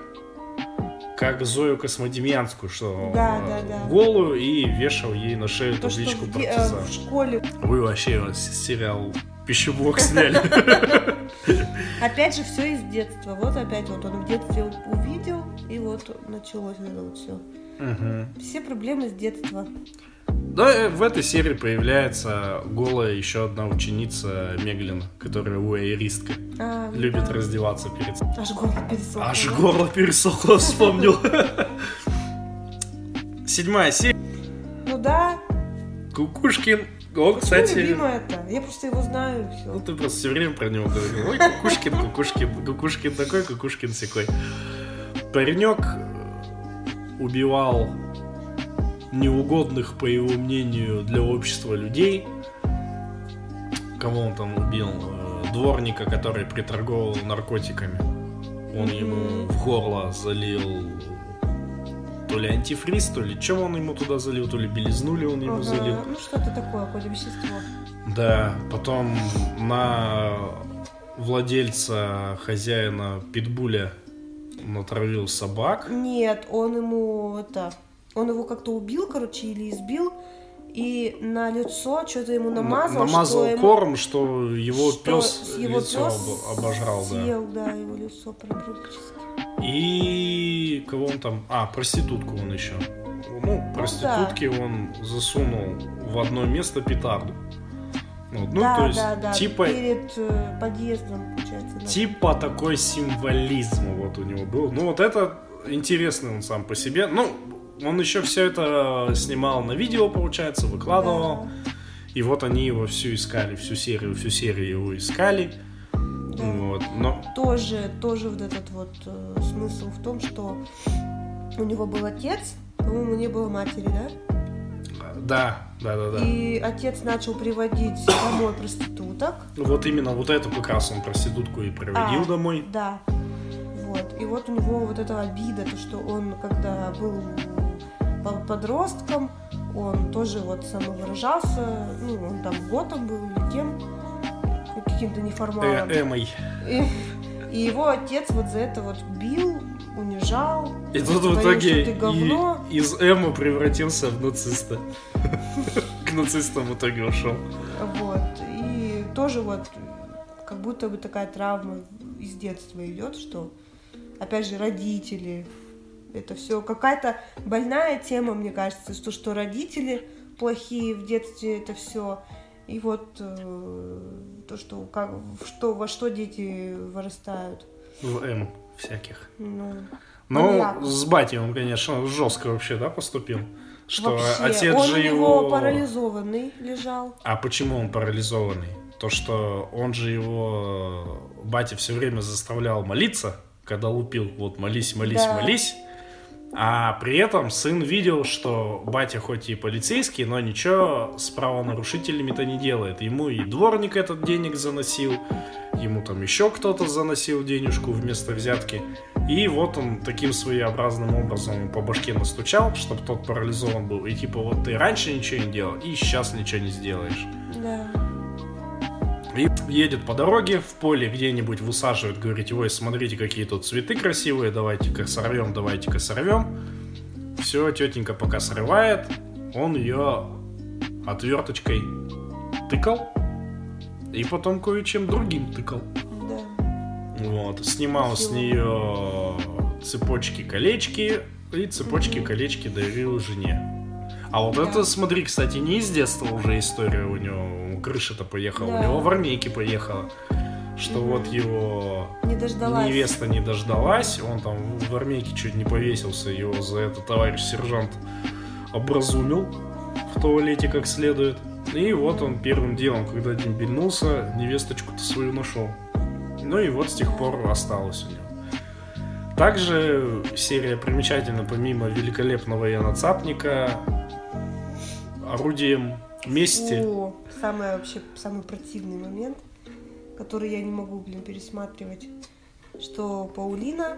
как Зою Космодемьянскую, что да, да, да. голую и вешал ей на шею То, табличку что в, партизан. в школе. Вы вообще сериал пищеблок сняли. Опять же, все из детства. Вот опять вот он в детстве увидел, и вот началось это вот все. Угу. Все проблемы с детства. Да, э, в этой серии появляется голая еще одна ученица Меглина, которая уэйристка. А, ну Любит да. раздеваться перед... Аж горло пересохло. Аж горло пересохло, вспомнил. Седьмая серия. Ну да. Кукушкин. Он, кстати... это? Я просто его знаю, все. Ну, ты просто все время про него говорил. Ой, Кукушкин, Кукушкин, Кукушкин такой, Кукушкин секой. Паренек убивал неугодных, по его мнению, для общества людей. Кого он там убил? Э, дворника, который приторговал наркотиками. Он ему в горло залил то ли антифриз, то ли чем он ему туда залил, то ли белизнули он ему ага, залил. Ну что-то такое, какое-то вещество. Да, потом на владельца, хозяина питбуля натравил собак. Нет, он ему это он его как-то убил, короче, или избил, и на лицо что-то ему намазал. Намазал что корм, что его что пес его лицо пес обожрал, съел, да. да, его лицо практически. И кого он там? А, проститутку он еще. Ну, проститутки ну, да. он засунул в одно место петарду. Вот, ну, да, то есть, да, да, типа, перед э, подъездом, получается. Да. Типа такой символизм вот у него был. Ну, вот это интересный он сам по себе. Ну, он еще все это снимал на видео, получается, выкладывал. Да. И вот они его всю искали, всю серию, всю серию его искали. Да. Вот, но... Тоже, тоже вот этот вот э, смысл в том, что у него был отец, по-моему, не было матери, да? Да, да, да, да. И отец начал приводить домой проституток. Вот именно вот эту как раз он проститутку и приводил а, домой. Да. Вот. И вот у него вот эта обида, то, что он, когда был подростком, он тоже вот самовыражался, ну, он там готом был или кем, каким-то неформалом. Э, Эмой. И, и его отец вот за это вот бил, унижал. И тут в итоге и, из Эма превратился в нациста. К нацистам в итоге ушел. Вот. И тоже вот как будто бы такая травма из детства идет, что опять же родители это все какая-то больная тема, мне кажется, то, что родители плохие в детстве, это все. И вот э, то, что, как, что, во что дети вырастают. В М всяких. Ну, ну с батей он, конечно, жестко вообще, да, поступил? Что вообще. отец он же его... его парализованный лежал. А почему он парализованный? То, что он же его, батя все время заставлял молиться, когда лупил, вот молись, молись, да. молись. А при этом сын видел, что батя хоть и полицейский, но ничего с правонарушителями-то не делает. Ему и дворник этот денег заносил, ему там еще кто-то заносил денежку вместо взятки. И вот он таким своеобразным образом по башке настучал, чтобы тот парализован был. И типа вот ты раньше ничего не делал, и сейчас ничего не сделаешь. Да. Едет по дороге, в поле где-нибудь высаживает, говорит, ой, смотрите, какие тут цветы красивые, давайте-ка сорвем, давайте-ка сорвем. Все, тетенька пока срывает, он ее отверточкой тыкал, и потом кое-чем другим тыкал. Да. Вот, снимал Красиво. с нее цепочки-колечки, и цепочки-колечки дарил жене. А вот Да. это, смотри, кстати, не из детства уже история у него. Крыша-то поехала, Да. у него в армейке поехала. Что Мгм. вот его Не дождалась. невеста не дождалась, он там в армейке чуть не повесился, его за это товарищ сержант образумил в туалете как следует. И вот он первым делом, когда дембельнулся, невесточку-то свою нашел. Ну и вот с тех пор осталось у него. Также серия примечательна помимо великолепного Яна Цапника орудием мести. О, самый вообще самый противный момент, который я не могу, блин, пересматривать, что Паулина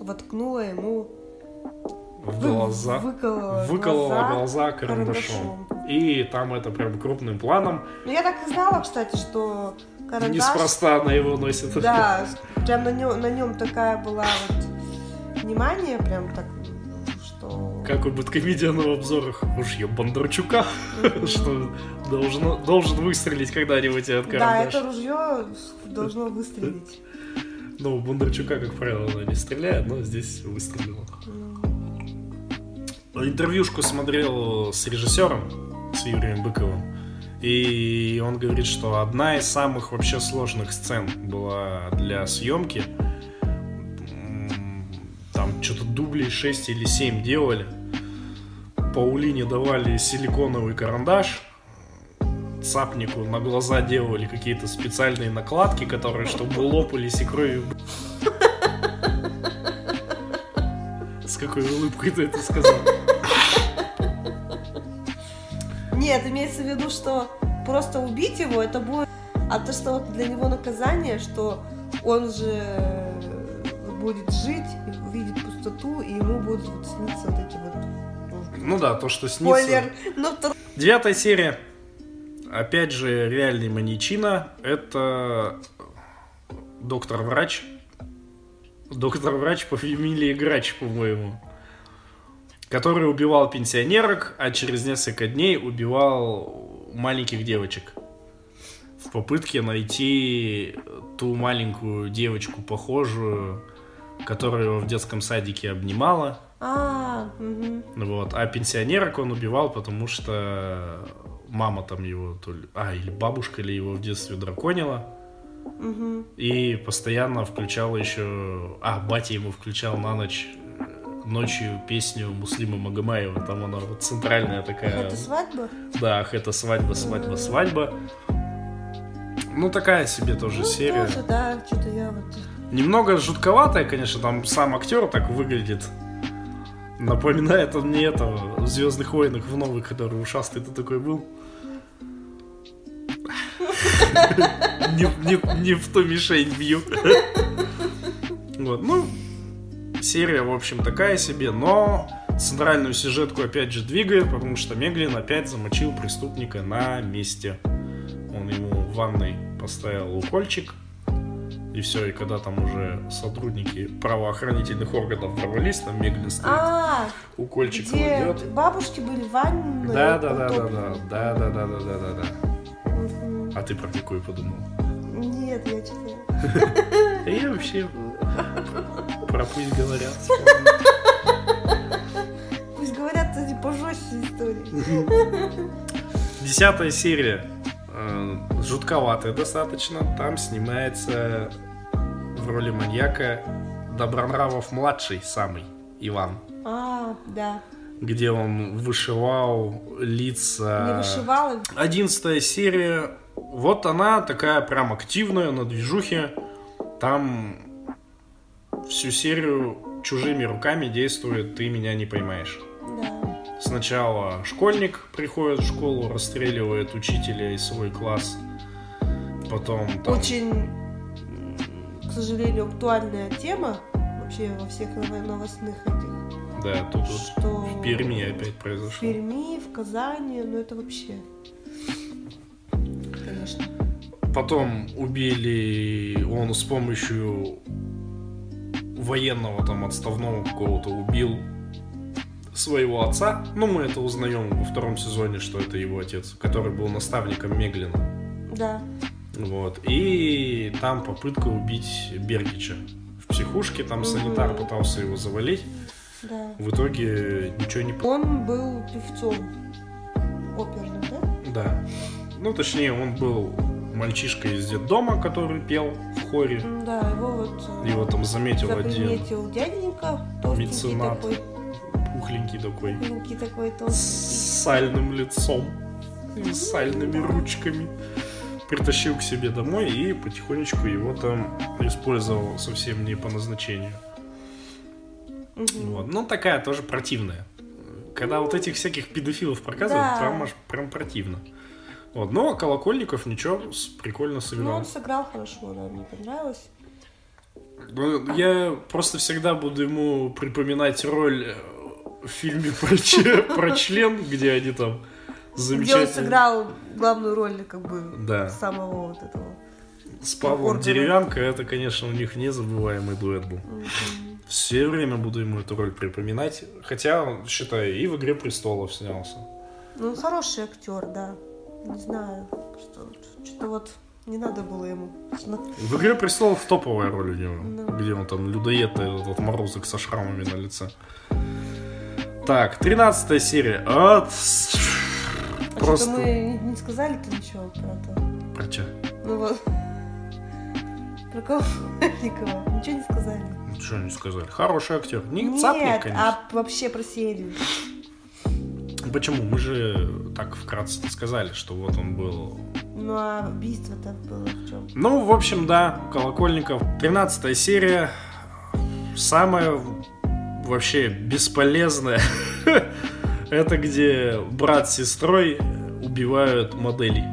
воткнула ему в вы- глаза. выколола, Выколола глаза глаза карандашом. карандашом. И там это прям крупным планом. Ну я так и знала, кстати, что карандаш. Неспроста она его носит. Да, прям на нем, на нем такая была вот внимание, прям так, что. Как у Бэткомедиана в обзорах. Уж я Бондарчука, что должен выстрелить когда-нибудь этот Да, это ружье должно выстрелить. Ну, у Бондарчука, как правило, она не стреляет, но здесь выстрелила. Интервьюшку смотрел с режиссером, с Юрием Быковым. И он говорит, что одна из самых вообще сложных сцен была для съемки. Дублей 6 или 7 делали. Паулине давали силиконовый карандаш. Цапнику на глаза делали какие-то специальные накладки, которые чтобы лопались и кровью с какой улыбкой ты это сказал? Нет, имеется в виду, что просто убить его это будет. А то, что для него наказание, что он же будет жить, пустоту, и ему будут вот сниться вот эти вот. Ну да, то, что снится. Спойлер! Ну, втор- Девятая серия. Опять же, реальный маньячина. Это доктор-врач. Доктор-врач по фамилии Грач, по-моему. Который убивал пенсионерок, а через несколько дней убивал маленьких девочек. В попытке найти ту маленькую девочку, похожую, которая его в детском садике обнимала. А, мгм. Вот. А пенсионерок он убивал, потому что мама там его то ли... А, или бабушка ли его в детстве драконила. Мгм. И постоянно включала еще... А, батя ему включал на ночь э, ночью песню Муслима Магомаева. Там она вот центральная такая. Это свадьба? Да, ах, это свадьба, свадьба, свадьба. Ну, такая себе тоже Ну, серия. тоже, да, что-то я вот... Немного жутковатая, конечно, там сам актер так выглядит. Напоминает он мне этого в Звездных войнах в новых, который ушастый ты такой был. Не в ту мишень бью. Вот, ну, серия, в общем, такая себе, но центральную сюжетку опять же двигает, потому что Меглин опять замочил преступника на месте. Он ему в ванной поставил укольчик, и все, и когда там уже сотрудники правоохранительных органов ворвались, там Меглин стоит, А, укольчик где кладет. бабушки были в ванной? Да, да, да, да, да, да, да, да, да, да, да, да. А ты про какую подумал? Нет, я. Да я вообще про пусть говорят. Пусть говорят, кстати, пожестче истории. Десятая серия. э, Жутковатая достаточно. Там снимается в роли маньяка Добронравов младший самый Иван. А, да. Где он вышивал лица... Не вышивала. Одиннадцатая серия. Вот она такая прям активная на движухе. Там всю серию чужими руками действует «Ты меня не поймаешь». Да. Сначала школьник приходит в школу, расстреливает учителя и свой класс. Потом там... Очень, к сожалению, актуальная тема вообще во всех ново- новостных этих. Да, тут вот Что в Перми опять в произошло. Перми, в Казани, ну это вообще, конечно. Потом убили он с помощью военного там отставного какого-то убил своего отца. Ну, мы это узнаем во втором сезоне, что это его отец, который был наставником Меглина. Да. Вот. И там попытка убить Бергича в психушке, там санитар пытался его завалить. Да. В итоге ничего не... Он был певцом оперным, да? Да. Ну, точнее, он был мальчишкой из детдома, который пел в хоре. Да, его вот э, Его там заметил один заприметил дяденька, меценат. такой, пухленький такой, маленький такой с толстенький. сальным лицом и с сальными ручками. Притащил к себе домой и потихонечку его там использовал совсем не по назначению. Мгм. Вот. Ну, такая тоже противная. Когда вот этих всяких педофилов показывают, Да. прям, аж- прям противно. Вот. Но Колокольников ничего, прикольно Ну, сыграл. он сыграл хорошо, да, мне понравилось. Ну, Я просто всегда буду ему припоминать роль э, в фильме про член, где они там Где он сыграл главную роль, как бы, Да. самого вот этого. С Павлом. Деревянко, это, конечно, у них незабываемый дуэт был. Мгм. Все время буду ему эту роль припоминать. Хотя, он, считай, и в «Игре престолов» снялся. Ну, хороший актер, да. Не знаю, что, что-то вот не надо было ему. В «Игре престолов» топовая роль у него. Ну. Где он там людоед, этот вот морозок со шрамами на лице. Так, 13 серия. От... А Просто... мы не, сказали-то ничего про то. Про чё? Ну вот. Про Колокольникова. Ничего не сказали. Ничего не сказали. Хороший актер. Не Нет, цапник, конечно. а вообще про серию. Почему? Мы же так вкратце сказали, что вот он был... Ну а убийство-то было в чем? Ну, в общем, да, Колокольников. 13 серия. Самая вообще бесполезная. Это где брат с сестрой убивают моделей.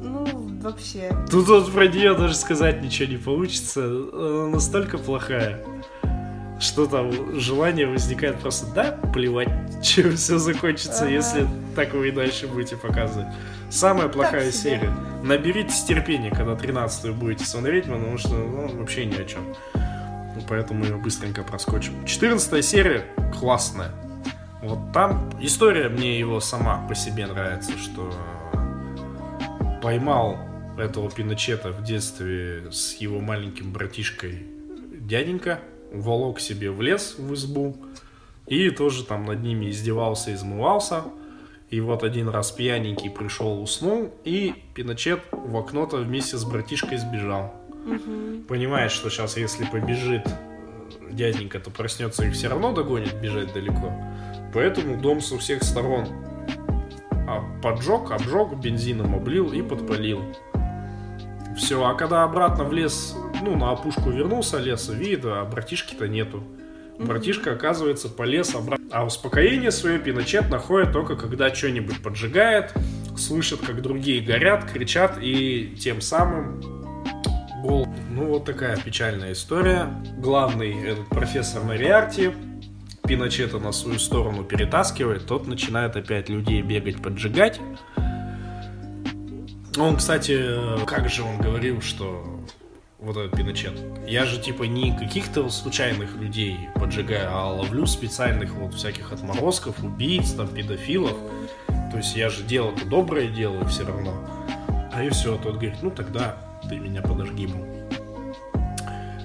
Ну, вообще. Тут вот про нее даже сказать ничего не получится. Она настолько плохая, что там желание возникает просто, да, плевать, чем все закончится, Ага. если так вы и дальше будете показывать. Самая плохая серия. Наберитесь терпения, когда 13 будете смотреть, потому что ну, вообще ни о чем. Ну, Поэтому ее быстренько проскочим. 14 серия классная. Вот там история мне его сама по себе нравится, что поймал этого Пиночета в детстве с его маленьким братишкой дяденька, волок себе в лес в избу и тоже там над ними издевался, измывался. И вот один раз пьяненький пришел, уснул, и Пиночет в окно-то вместе с братишкой сбежал. Мгм. Понимает, что сейчас, если побежит э, дяденька, то проснется и все равно догонит бежать далеко. Поэтому дом со всех сторон а, поджег, обжег, бензином облил и подпалил. Все, а когда обратно в лес, ну, на опушку вернулся леса, видит, а братишки-то нету. Братишка, оказывается, полез обратно. А успокоение свое Пиночет находит только когда что-нибудь поджигает, слышит, как другие горят, кричат, и тем самым гол. Ну, вот такая печальная история. Главный этот профессор Мариарти Пиночета на свою сторону перетаскивает, тот начинает опять людей бегать, поджигать. Он, кстати, как же он говорил, что вот этот Пиночет. Я же типа не каких-то случайных людей поджигаю, а ловлю специальных вот всяких отморозков, убийц, там, педофилов. То есть я же дело-то доброе делаю все равно. А и все, тот говорит, ну тогда ты меня подожги, мол.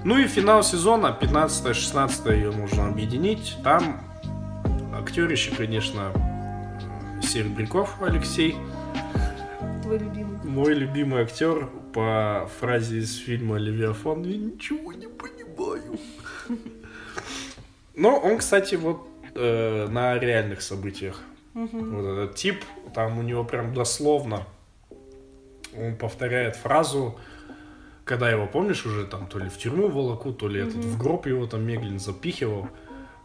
Ну и финал сезона, 15-16 ее можно объединить. Там актерище, конечно, Серебряков Алексей. Твой любимый. Мой любимый актер по фразе из фильма «Левиафан» «Я ничего не понимаю». Но он, кстати, вот э, на реальных событиях. Мгм. Вот этот тип, там у него прям дословно он повторяет фразу, когда его, помнишь, уже там то ли в тюрьму волоку, то ли этот в гроб его там Меглин запихивал.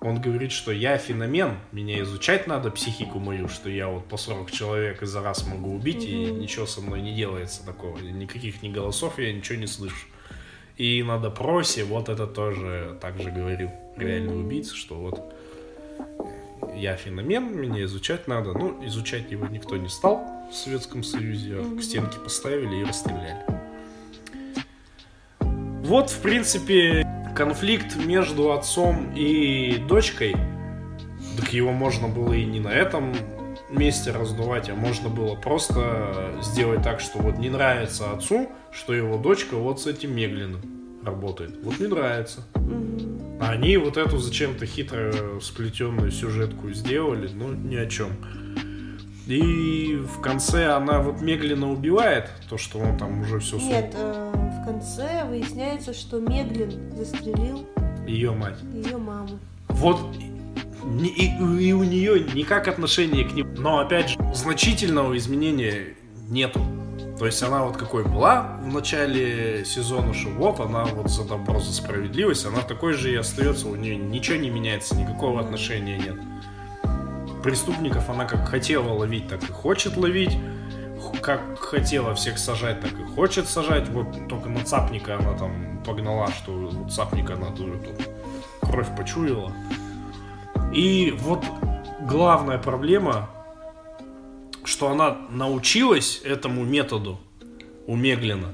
Он говорит, что я феномен, меня изучать надо, психику мою, что я вот по 40 человек за раз могу убить, и ничего со мной не делается такого, никаких ни голосов я ничего не слышу. И на допросе вот это тоже так же говорил реальный убийца, что вот я феномен, меня изучать надо. Ну, изучать его никто не стал в Советском Союзе, а к стенке поставили и расстреляли. Вот, в принципе, конфликт между отцом и дочкой. Так его можно было и не на этом месте раздувать, а можно было просто сделать так, что вот не нравится отцу, что его дочка вот с этим Меглиным работает. Вот мне нравится. А они вот эту зачем-то хитро сплетенную сюжетку сделали, ну, ни о чем. И в конце она вот Меглина убивает, то, что он там уже все Нет, э, в конце выясняется, что Меглин застрелил ее мать. ее маму. Вот ни- и, и у нее никак отношения к ним. Но опять же, значительного изменения нету. То есть она вот какой была в начале сезона, что вот она вот за добро, за справедливость, она такой же и остается, у нее ничего не меняется, никакого отношения нет. Преступников она как хотела ловить, так и хочет ловить. Как хотела всех сажать, так и хочет сажать. Вот только на цапника она там погнала, что вот цапника она тоже тут кровь почуяла. И вот главная проблема, что она научилась этому методу у Меглина,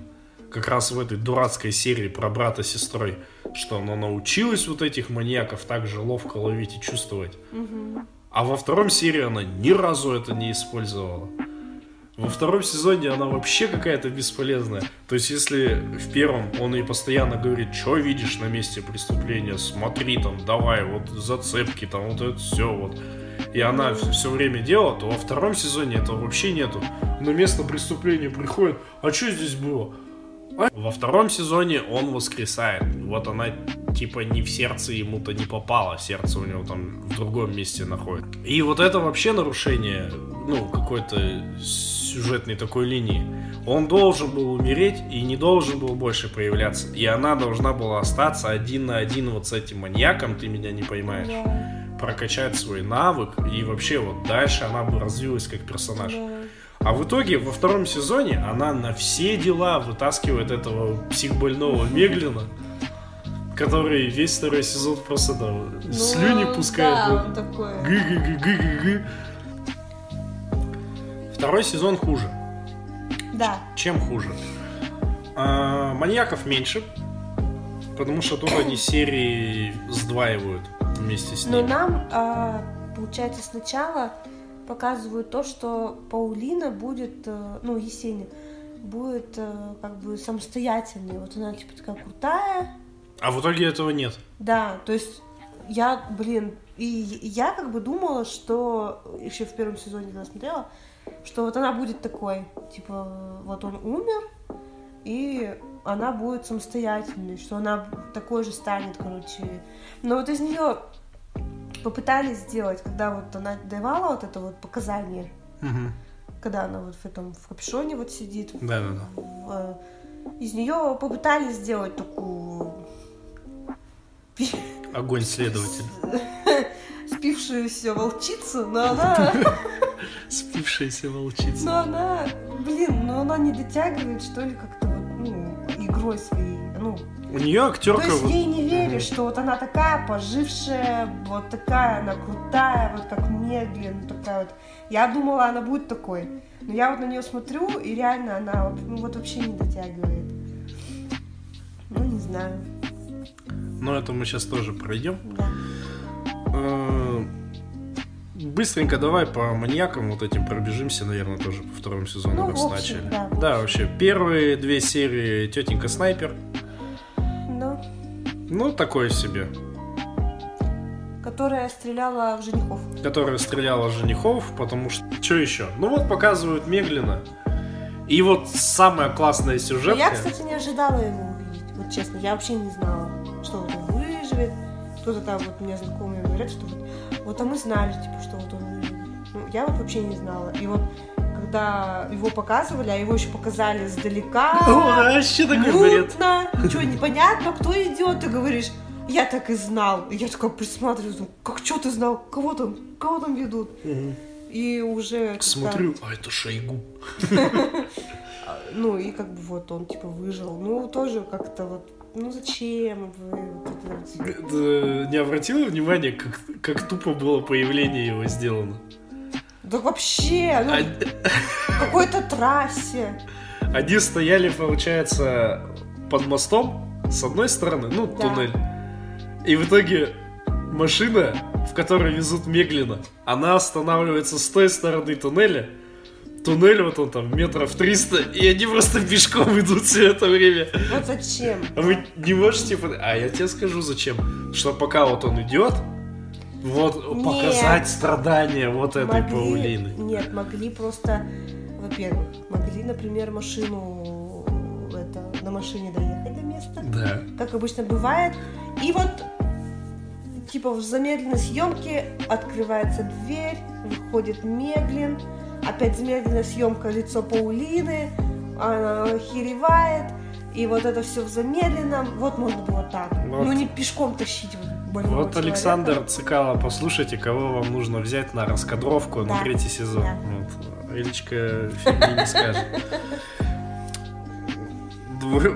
как раз в этой дурацкой серии про брата с сестрой, что она научилась вот этих маньяков так же ловко ловить и чувствовать. Мгм. А во втором серии она ни разу это не использовала. Во втором сезоне она вообще какая-то бесполезная. То есть, если в первом он ей постоянно говорит, что видишь на месте преступления, смотри там, давай, вот зацепки, там, вот это все, вот. И она все время делала, то во втором сезоне этого вообще нету. На место преступления приходит, а что здесь было? А? Во втором сезоне он воскресает. Вот она типа не в сердце ему-то не попала, сердце у него там в другом месте находится. И вот это вообще нарушение, ну, какой-то сюжетной такой линии. Он должен был умереть и не должен был больше появляться. И она должна была остаться один на один вот с этим маньяком, ты меня не поймаешь. Да, Прокачать свой навык и вообще вот дальше она бы развилась как персонаж. да. А в итоге во втором сезоне она на все дела вытаскивает этого психбольного Меглина, который весь второй сезон просто там Ну, слюни пускает. Да, он такой. Гы-гы-гы-гы-гы-гы. Второй сезон хуже. Да. Чем хуже? А, маньяков меньше, потому что тут они серии сдваивают вместе с Но ними. нам, а, получается, сначала показывают то, что Паулина будет, э, ну, Есения, будет э, как бы самостоятельной. Вот она типа такая крутая. А в итоге этого нет. Да, то есть я, блин, и я как бы думала, что еще в первом сезоне, когда смотрела, что вот она будет такой, типа, вот он умер, и она будет самостоятельной, что она такой же станет, короче. Но вот из нее попытались сделать, когда вот она давала вот это вот показание, Мгм. когда она вот в этом в капюшоне вот сидит, Да-да-да. в, э, из нее попытались сделать такую Огонь следователь. спившуюся волчицу, но она, Спившаяся волчица. но она, блин, но она не дотягивает, что ли, как-то вот, ну, игрой своей, ну, У нее то актерка есть вот... ей не веришь, что вот она такая пожившая, вот такая она крутая, вот как медленно, такая вот. Я думала, она будет такой, но я вот на нее смотрю, и реально она вот, ну, вот вообще не дотягивает. Ну, не знаю, Но это мы сейчас тоже пройдем. да. Э, Быстренько давай по маньякам вот этим пробежимся, наверное, тоже по второму сезону, Ну, раз общем, начали. да, Да, вообще, первые две серии тетенька снайпер. Ну, Ну, такое себе. которая стреляла в женихов. Которая стреляла в женихов, потому что... Что еще? Ну вот показывают Меглина. И вот самая классная сюжетка... Я, кстати, не ожидала его увидеть. Вот честно, я вообще не знала, что он выживет. Кто-то там, вот мне знакомые говорят, что вот, вот а мы знали, типа, что вот он. Ну, я вот вообще не знала. И вот когда его показывали, а его еще показали издалека, О, вообще такой бред. мутно, ничего непонятно, кто идет, ты говоришь, я так и знал. И я такая присматриваюсь, как что ты знал, кого там, кого там ведут? Мгм. И уже... Смотрю, а это Шойгу. А, Ну, и как бы вот он, типа, выжил. Ну, тоже как-то вот, ну, зачем вы не обратила внимания, как, как тупо было появление его сделано? Да вообще, ну, в какой-то трассе. Они стояли, получается, под мостом с одной стороны, ну, Да. туннель. И в итоге машина, в которой везут Меглина, она останавливается с той стороны туннеля, туннель, вот он там метров 300, и они просто пешком идут все это время. Вот зачем? А вы не можете... А я тебе скажу зачем. Что пока вот он идет, вот Нет. показать страдания вот этой Могли- Паулины. Нет, могли просто, во-первых, могли, например, машину это, на машине доехать до места, Да. как обычно бывает. И вот, типа, в замедленной съемке открывается дверь, выходит Меглин, опять замедленная съемка лицо Паулины, она охеревает, и вот это все в замедленном. Вот можно было так. Вот. Ну не пешком тащить вот Вот человека. Александр Цикало, послушайте, кого вам нужно взять на раскадровку на Да. третий сезон. Да. Вот. Элечка не скажет.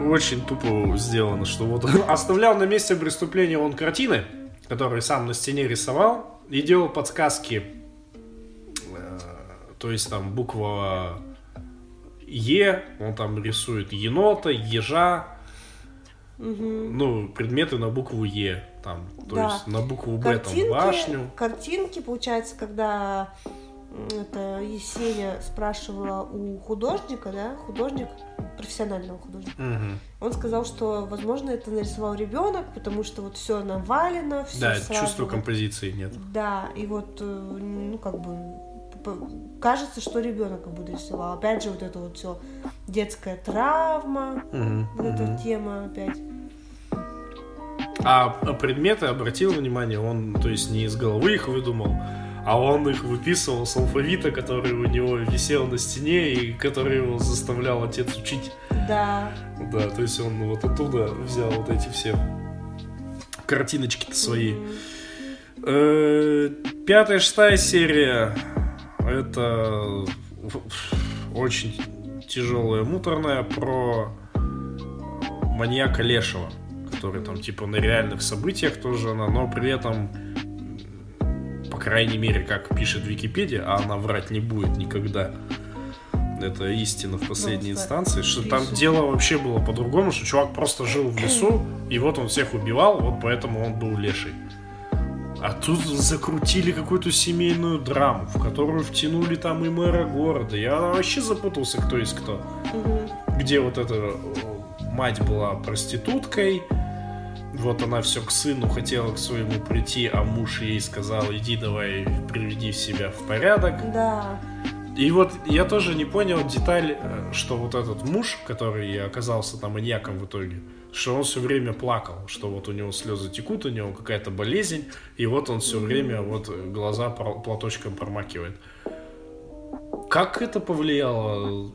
Очень тупо сделано, что вот оставлял на месте преступления он картины, которые сам на стене рисовал, и делал подсказки. То есть там буква Е, он там рисует енота, ежа, Мгм. ну, предметы на букву Е, там, то Да. есть на букву Б, там, картинки, башню. картинки, получается, когда это Есения спрашивала у художника, да, художник, профессионального художника, Мгм. он сказал, что, возможно, это нарисовал ребенок, потому что вот все навалено, все Да, сразу. чувства композиции нет. Да, и вот, э, ну, как бы, кажется, что ребенок будто рисовал. Опять же, вот это вот все детская травма, Мгм, вот эта мгм. тема опять. А предметы, обратил внимание, он, то есть, не из головы их выдумал, а он их выписывал с алфавита, который у него висел на стене и который его заставлял отец учить. Да, Да, то есть он вот оттуда взял вот эти все картиночки-то свои. Э, Пятая, шестая серия. Это очень тяжелая, муторная про маньяка Лешего, который там типа на реальных событиях тоже она, но при этом, по крайней мере, как пишет Википедия, а она врать не будет никогда. Это истина в последней Ну, инстанции, что там дело вообще было по-другому, что чувак просто жил в лесу, и вот он всех убивал, вот поэтому он был леший. А тут закрутили какую-то семейную драму, в которую втянули там и мэра города. Я вообще запутался, кто есть кто. мгм. Где вот эта э, мать была проституткой, вот она все к сыну хотела к своему прийти, а муж ей сказал, иди давай приведи себя в порядок. Да. И вот я тоже не понял деталь, э, что вот этот муж, который оказался там маньяком в итоге, что он все время плакал, что вот у него слезы текут, у него какая-то болезнь, и вот он все время вот глаза платочком промакивает. Как это повлияло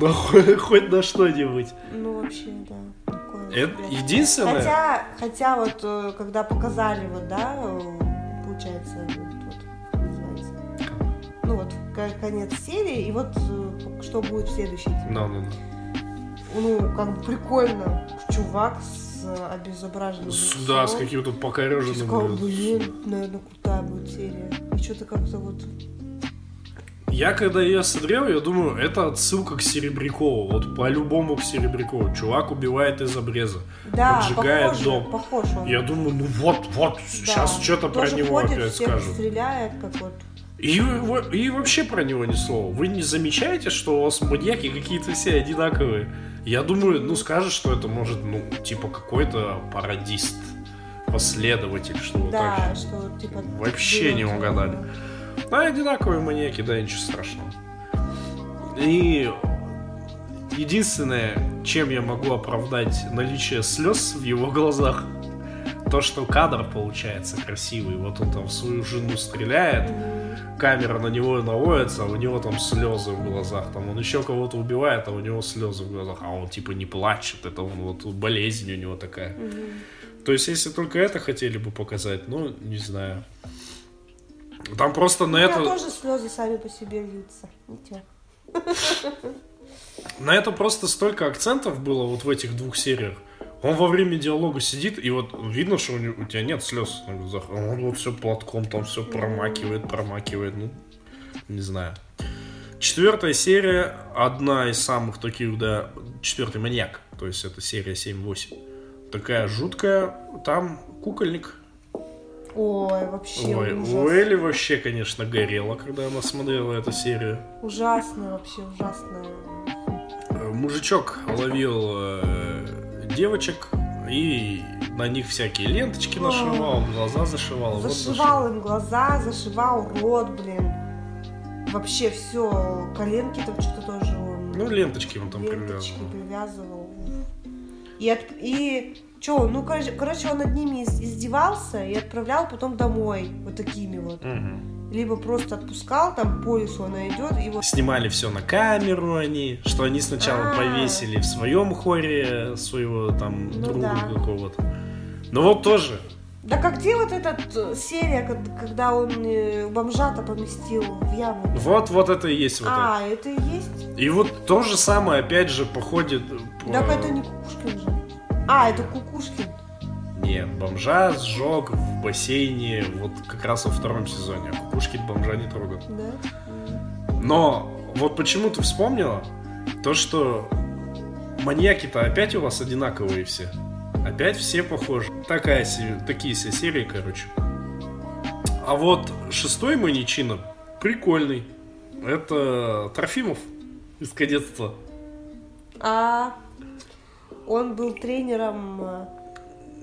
на хоть, на что-нибудь? Ну, вообще, да. Это единственное... Хотя, хотя вот, э, когда показали, вот, да, э, получается, вот, вот, называется, ну вот, конец серии, и вот э, что будет в следующей. типа. Ну, ну, Ну, как бы прикольно. Чувак с э, обезображенным лицом. Да, с каким-то покореженным... сказала, блин. блин, наверное, крутая будет серия. И что-то как-то вот... Я когда ее смотрел, я думаю, это отсылка к Серебрякову. Вот по-любому к Серебрякову. Чувак убивает из обреза. Да, Поджигает похож, дом. похож он. Я думаю, ну вот, вот, Да. сейчас что-то про него ходит, опять скажут. стреляет, как вот... И, и вообще про него ни слова. Вы не замечаете, что у вас маньяки какие-то все одинаковые? Я думаю, ну скажешь, что это может, ну, типа какой-то пародист, последователь, что вот да, так. что типа... Вообще не угадали. Да, одинаковые маньяки, да, ничего страшного. И единственное, чем я могу оправдать наличие слез в его глазах, то, что кадр получается красивый. Вот он там в свою жену стреляет. Камера на него наводится, а у него там слезы в глазах. Там он еще кого-то убивает, а у него слезы в глазах. А он типа не плачет, это он вот болезнь у него такая. Мгм. То есть, если только это хотели бы показать, ну, не знаю. Там просто на это, тоже слезы сами по себе льются. Ничего. на это просто столько акцентов было вот в этих двух сериях. Он во время диалога сидит, и вот видно, что у, него- у тебя нет слез на глазах. а Он вот все платком там все промакивает, промакивает. Ну, не знаю. Четвертая серия, одна из самых таких, да, четвертый маньяк. То есть это серия 7-8. Такая жуткая. Там кукольник. Ой, вообще Ой, ужас. у Элли вообще, конечно, горело, когда она смотрела эту серию. Ужасно вообще, ужасно. Э, Мужичок ловил э, девочек и на них всякие ленточки нашивал, глаза зашивал. Зашивал им глаза, зашивал рот, блин. Вообще все, коленки там что-то тоже он... Ну, ленточки он там ленточки привязывал. привязывал. И, от, и что, ну, короче, короче, он над ними из- издевался и отправлял потом домой вот такими вот. Мгм. Либо просто отпускал, там по лесу она идет, и вот... Снимали все на камеру они, что они сначала А. повесили в своем хоре своего там Ну друга да. какого-то. Ну вот тоже. Да как где вот эта э, серия, когда он э, бомжата поместил в яму? Вот, вот это и есть вот а, это и есть? это. И вот то же самое опять же походит. по- Так это не Кукушкин же. А, это Кукушкин. Нет, бомжа сжег в бассейне вот как раз во втором сезоне, а Кукушкин бомжа не трогал. Да? Но вот почему ты вспомнила то, что маньяки-то опять у вас одинаковые все. Опять все похожи. Такая себе, такие все серии, короче. А вот шестой маньячина прикольный. Это Трофимов из кадетства. А он был тренером э,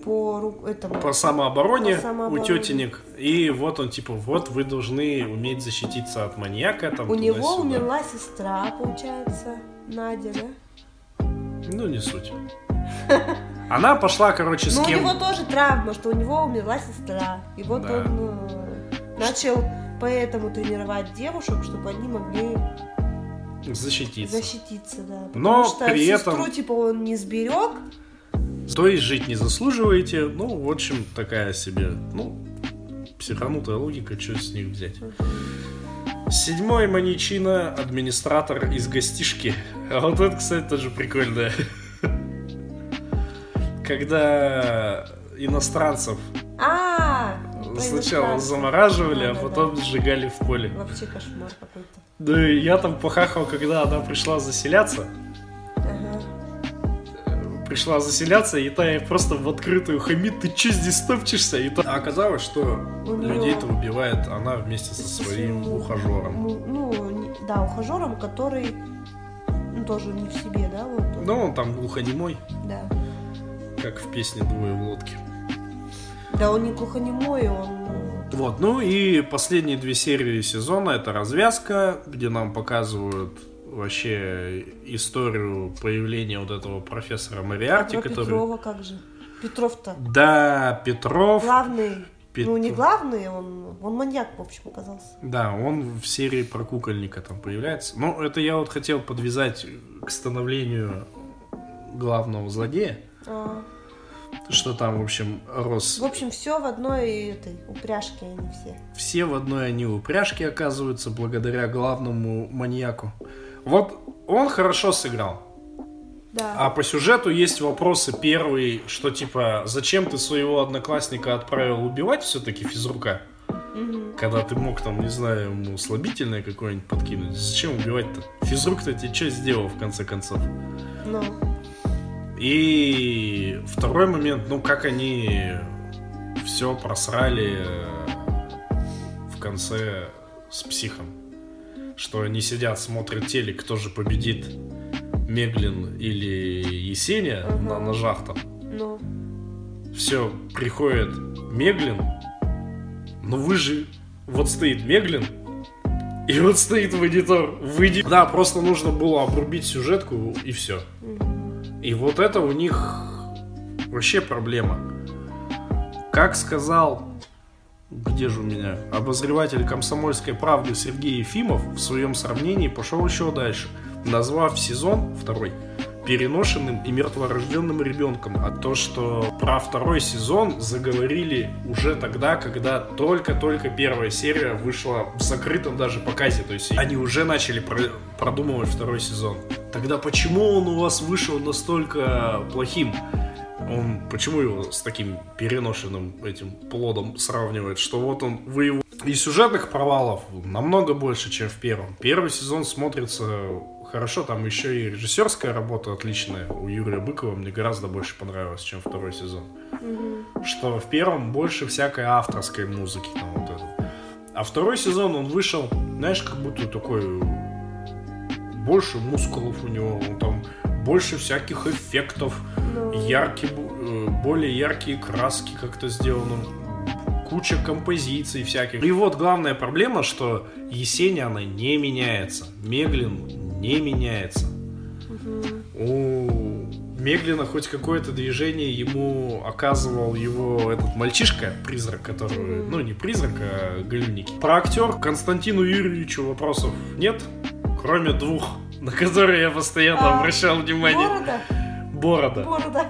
по ру- этому. По самообороне, По самообороне. у тетенек. И вот он типа, вот вы должны уметь защититься от маньяка. Там, У него умерла сестра, получается, Надя, да? Ну, не суть. Она пошла, короче, с Ну, у кем... него тоже травма, что у него умерла сестра. И вот Да. он э, начал поэтому тренировать девушек, чтобы они могли защититься. защититься, да. Потому Но что при сестру, этом- типа, он не сберег. То есть жить не заслуживаете. Ну, в общем, такая себе, ну, психанутая логика, что с них взять. Седьмой маньячина, администратор из гостишки. А вот это, кстати, тоже прикольно. Когда иностранцев А, сначала замораживали, а потом сжигали в поле. Вообще кошмар какой-то. Да и я там похахал, когда она пришла заселяться. Пришла заселяться, и та ей просто в открытую хамит, ты че здесь топчешься? И та... А оказалось, что людей-то убивает она вместе со своим ухажером. Ну, ну, да, ухажером, который ну, тоже не в себе, да, вот. он. Ну, он там глухонемой, Да. как в песне «Двое в лодке». Да, он не глухонемой, он... ну, Вот, ну и последние две серии сезона это развязка, где нам показывают вообще историю появления вот этого профессора Мариарти, про который... Петрова как же? Петров-то Да, Петров. главный, ну не Пет- главный, он, он маньяк, в общем, оказался. Да, он в серии про кукольника там появляется. Ну, это я вот хотел подвязать к становлению главного злодея, А, что там, в общем, рос... в общем, все в одной этой упряжке они все. Все в одной они упряжке оказываются благодаря главному маньяку. Вот он хорошо сыграл. Да. А по сюжету есть вопросы. Первый, что типа, зачем ты своего одноклассника отправил убивать все-таки физрука? Мгм. Когда ты мог там, не знаю, ему слабительное какое-нибудь подкинуть. Зачем убивать-то? Физрук-то тебе что сделал в конце концов? Ну, И второй момент, ну как они все просрали э, в конце с психом. Что они сидят, смотрят телек, кто же победит, Меглин или Есения Ага. на ножах там. ну, Все, приходит Меглин, но вы же... Вот стоит Меглин, и вот стоит монитор. Выйди. Да, просто нужно было обрубить сюжетку, и все. мгм. И вот это у них вообще проблема. Как сказал, где же у меня, обозреватель комсомольской правды Сергей Ефимов в своем сравнении пошел еще дальше, назвав сезон второй переношенным и мертворожденным ребенком. А то, что про второй сезон заговорили уже тогда, когда только-только первая серия вышла в закрытом даже показе. То есть они уже начали про- продумывать второй сезон. Тогда почему он у вас вышел настолько плохим? Он почему его с таким переношенным этим плодом сравнивает, что вот он вы его и сюжетных провалов намного больше, чем в первом. Первый сезон смотрится хорошо, там еще и режиссерская работа отличная у Юрия Быкова мне гораздо больше понравилась, чем второй сезон. Мгм. Что в первом больше всякой авторской музыки там вот это. А второй сезон он вышел, знаешь, как будто такой больше мускулов у него, он там больше всяких эффектов, Ну, яркие, э, более яркие краски как-то сделаны, куча композиций всяких. И вот главная проблема, что Есения, она не меняется. Меглин не меняется. мгм. У Меглина хоть какое-то движение ему оказывал его этот мальчишка, призрак, который... Ну, не призрак, а Галюники. Про актер Константину Юрьевичу вопросов нет, кроме двух, на которые я постоянно А, обращал внимание. Борода? Борода. Борода.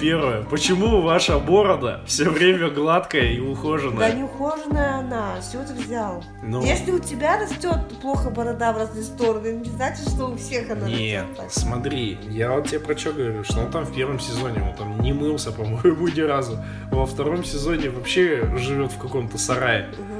Первое. Почему ваша борода все время гладкая и Да ухоженная? не ухоженная она, с чего ты взял? Ну, Если у тебя растет плохо борода в разные стороны, не значит, что у всех она Нет, растет так. смотри, я вот тебе про что говорю, что он там в первом сезоне, он там не мылся, по-моему, ни разу. Во втором сезоне вообще живет в каком-то сарае. Мгм.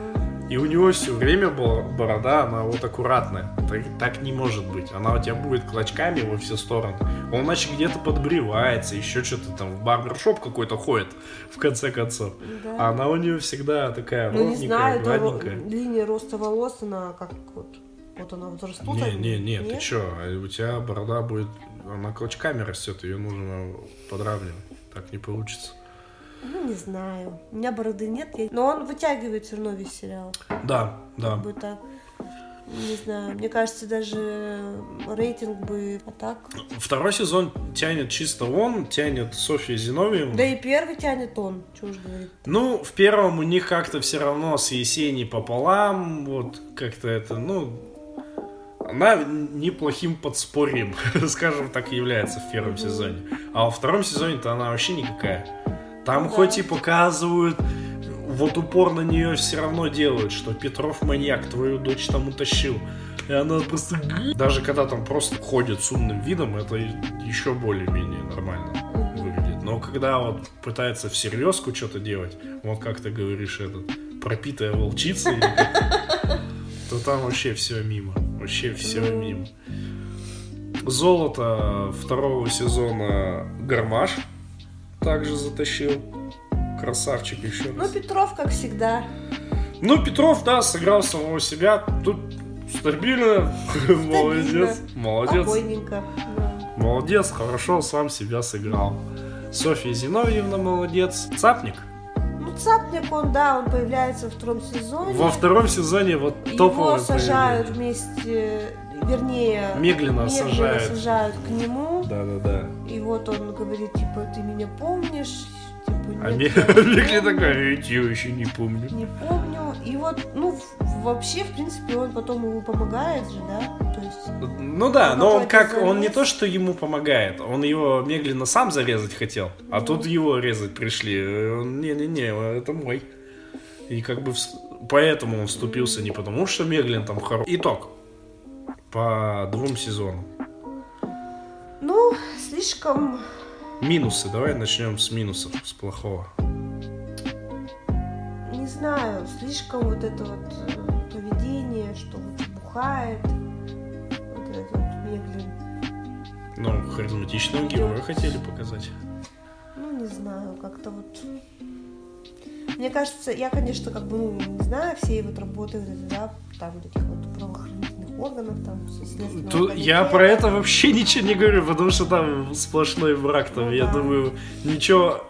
И у него все время была борода, она вот аккуратная. Так, так не может быть. Она у тебя будет клочками во все стороны. Он иначе где-то подбревается, еще что-то там в барбершоп какой-то ходит, в конце концов. Да. А она у нее всегда такая ну не ровненькая, знаю, это ро- гладненькая. линия роста волос, она как вот, вот она вот растут. Не, не, не, ты чё, а у тебя борода будет, она клочками растет, ее нужно подравнивать. Так не получится. Ну, не знаю. У меня бороды нет, я- но он вытягивает все равно весь сериал. Да, да. Как бы так. Не знаю, мне кажется, даже рейтинг бы... А так? Второй сезон тянет чисто он, тянет Софья Зиновьевна. Да и первый тянет он, чего уж говорить. Ну, в первом у них как-то все равно с Есенией пополам, вот как-то это, ну, она неплохим подспорьем, скажем так, является в первом сезоне. А во втором сезоне-то она вообще никакая. Там Ну да. хоть и показывают, вот упор на нее все равно делают, что Петров маньяк, твою дочь там утащил. И она просто... Даже когда там просто ходит с умным видом, это еще более-менее нормально выглядит. Но когда вот пытается всерьезку что-то делать, вот как ты говоришь, этот пропитая волчица, то там вообще все мимо. Вообще все Ну. мимо. Золото второго сезона Гармаш также затащил. Красавчик еще Ну, раз. Петров, как всегда. Ну, Петров, да, сыграл самого себя. Тут стабильно. Молодец. Молодец. Спокойненько. да. Молодец, хорошо сам себя сыграл. Софья Зиновьевна молодец. Цапник. Ну, Цапник, он, да, он появляется во втором сезоне. Во втором сезоне вот Его сажают появление. вместе, вернее... Меглина сажают. сажают к нему. Да-да-да. И вот он говорит, типа, ты меня помнишь? Типа, А нет, не Мегли такая, я еще не помню. Не помню. И вот, ну, вообще, в принципе, он потом ему помогает же, да? То есть... Ну да, но он как, он не то, что ему помогает, он его Меглина сам зарезать хотел, а Ну. тут его резать пришли. Не-не-не, это мой. И как бы поэтому он вступился не потому, что Меглин там хороший. Итог. По двум сезонам. Ну, слишком... Минусы, давай начнем с минусов, с плохого. не знаю, слишком вот это вот э, поведение, что вот бухает, вот этот вот Меглин. Ну, харизматичного героя хотели показать. Ну, не знаю, как-то вот... Мне кажется, я, конечно, как бы, ну, не знаю все вот работы, да, там, этих вот правоохранительных органов, там, Тут я про это вообще ничего не говорю, потому что там сплошной враг там. Ну я да. думаю, ничего,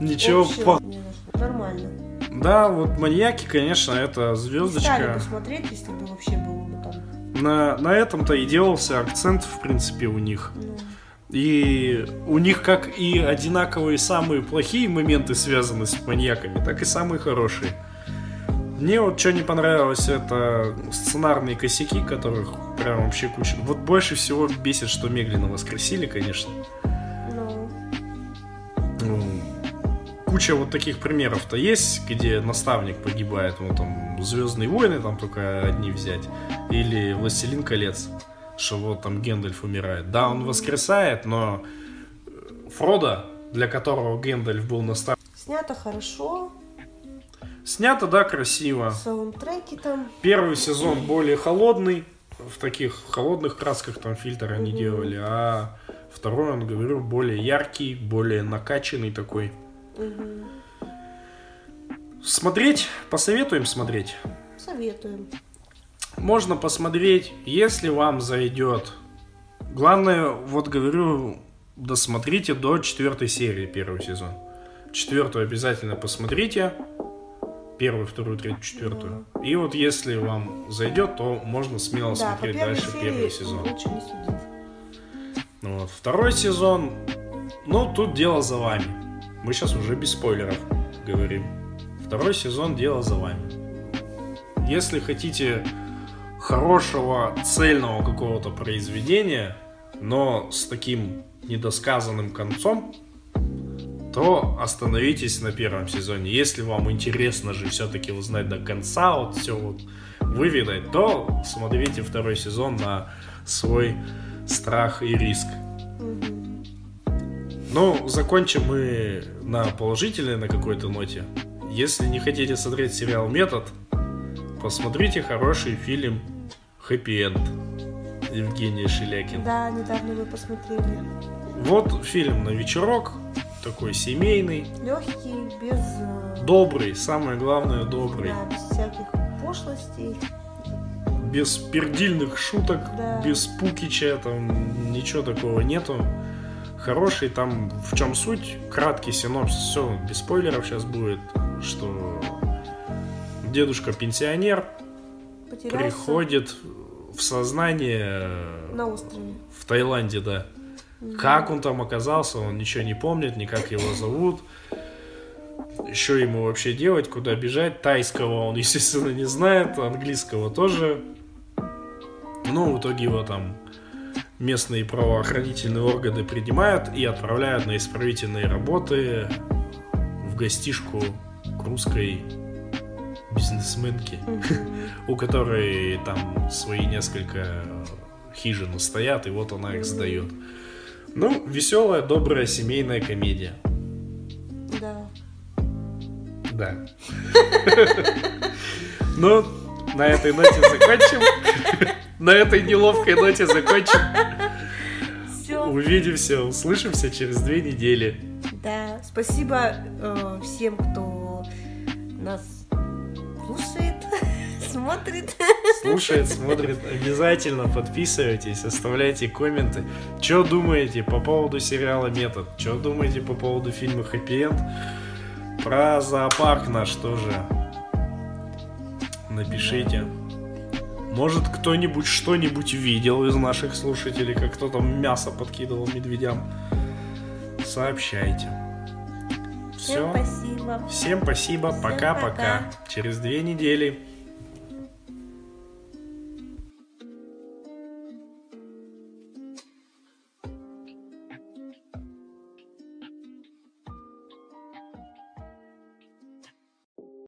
ничего Общего по-. Нормально. Да, вот маньяки, конечно, это Не стали звездочка. бы смотреть, если бы вообще было бы там. На, на этом-то и делался акцент, в принципе, у них. Ну, И у них как и одинаковые самые плохие моменты связаны с маньяками, так и самые хорошие. Мне вот что не понравилось, это сценарные косяки, которых прям вообще куча. Вот больше всего бесит, что Меглина воскресили, конечно. ну, Ну, Куча вот таких примеров-то есть, где наставник погибает, вот там Звездные войны там только одни взять, или Властелин колец, что вот там Гендальф умирает. Да, он воскресает, но э, Фродо, для которого Гендальф был наставник, снято хорошо, снято, да, красиво. саундтреки там. Первый сезон более холодный, в таких холодных красках там фильтр они делали, а второй, он, говорю, более яркий, более накачанный такой. Смотреть, посоветуем смотреть. Советуем. Можно посмотреть, если вам зайдет. Главное, вот говорю, досмотрите до четвертой серии первый сезон. Четвертую обязательно посмотрите. Первую, вторую, третью, четвертую. Да. И вот если вам зайдет, то можно смело да, смотреть дальше первый сезон. Лучше не судить. Ну вот. Второй сезон, ну, тут дело за вами. Мы сейчас уже без спойлеров говорим. Второй сезон дело за вами. Если хотите хорошего, цельного какого-то произведения, но с таким недосказанным концом, то остановитесь на первом сезоне. Если вам интересно же все-таки узнать до конца, вот все вот выведать, то смотрите второй сезон на свой страх и риск. Ну, закончим мы на положительной, на какой-то ноте. Если не хотите смотреть сериал «Метод», посмотрите хороший фильм «Хэппи Энд» Евгения Шелякин. Да, недавно мы посмотрели. Вот фильм на вечерок, такой семейный. Легкий, без... Э, добрый, самое главное, добрый. Да, без всяких пошлостей. Без пердильных шуток, да. без пукича, там ничего такого нету. Хороший, там в чем суть, краткий синопсис, все, без спойлеров сейчас будет, что дедушка пенсионер Потерялся. приходит в сознание на острове в Таиланде, да. Как он там оказался, он ничего не помнит, ни как его зовут. Еще ему вообще делать, куда бежать. Тайского он, естественно, не знает, английского тоже. Ну, в итоге его там местные правоохранительные органы принимают и отправляют на исправительные работы в гостишку к русской бизнесменке, у которой там свои несколько хижин стоят, и вот она их сдает. Ну, веселая, добрая семейная комедия. Да. Да. Ну, на этой ноте закончим. На этой неловкой ноте закончим. Все. Увидимся, услышимся через две недели. Да, спасибо э, всем, кто нас слушает смотрит. Слушает, смотрит. Обязательно подписывайтесь, оставляйте комменты. Что думаете по поводу сериала «Метод»? Что думаете по поводу фильма «Хэппи Энд»? Про зоопарк наш тоже напишите. Может, кто-нибудь что-нибудь видел из наших слушателей, как кто там мясо подкидывал медведям? Сообщайте. Все. Всем спасибо. Всем спасибо. Пока-пока. Через две недели.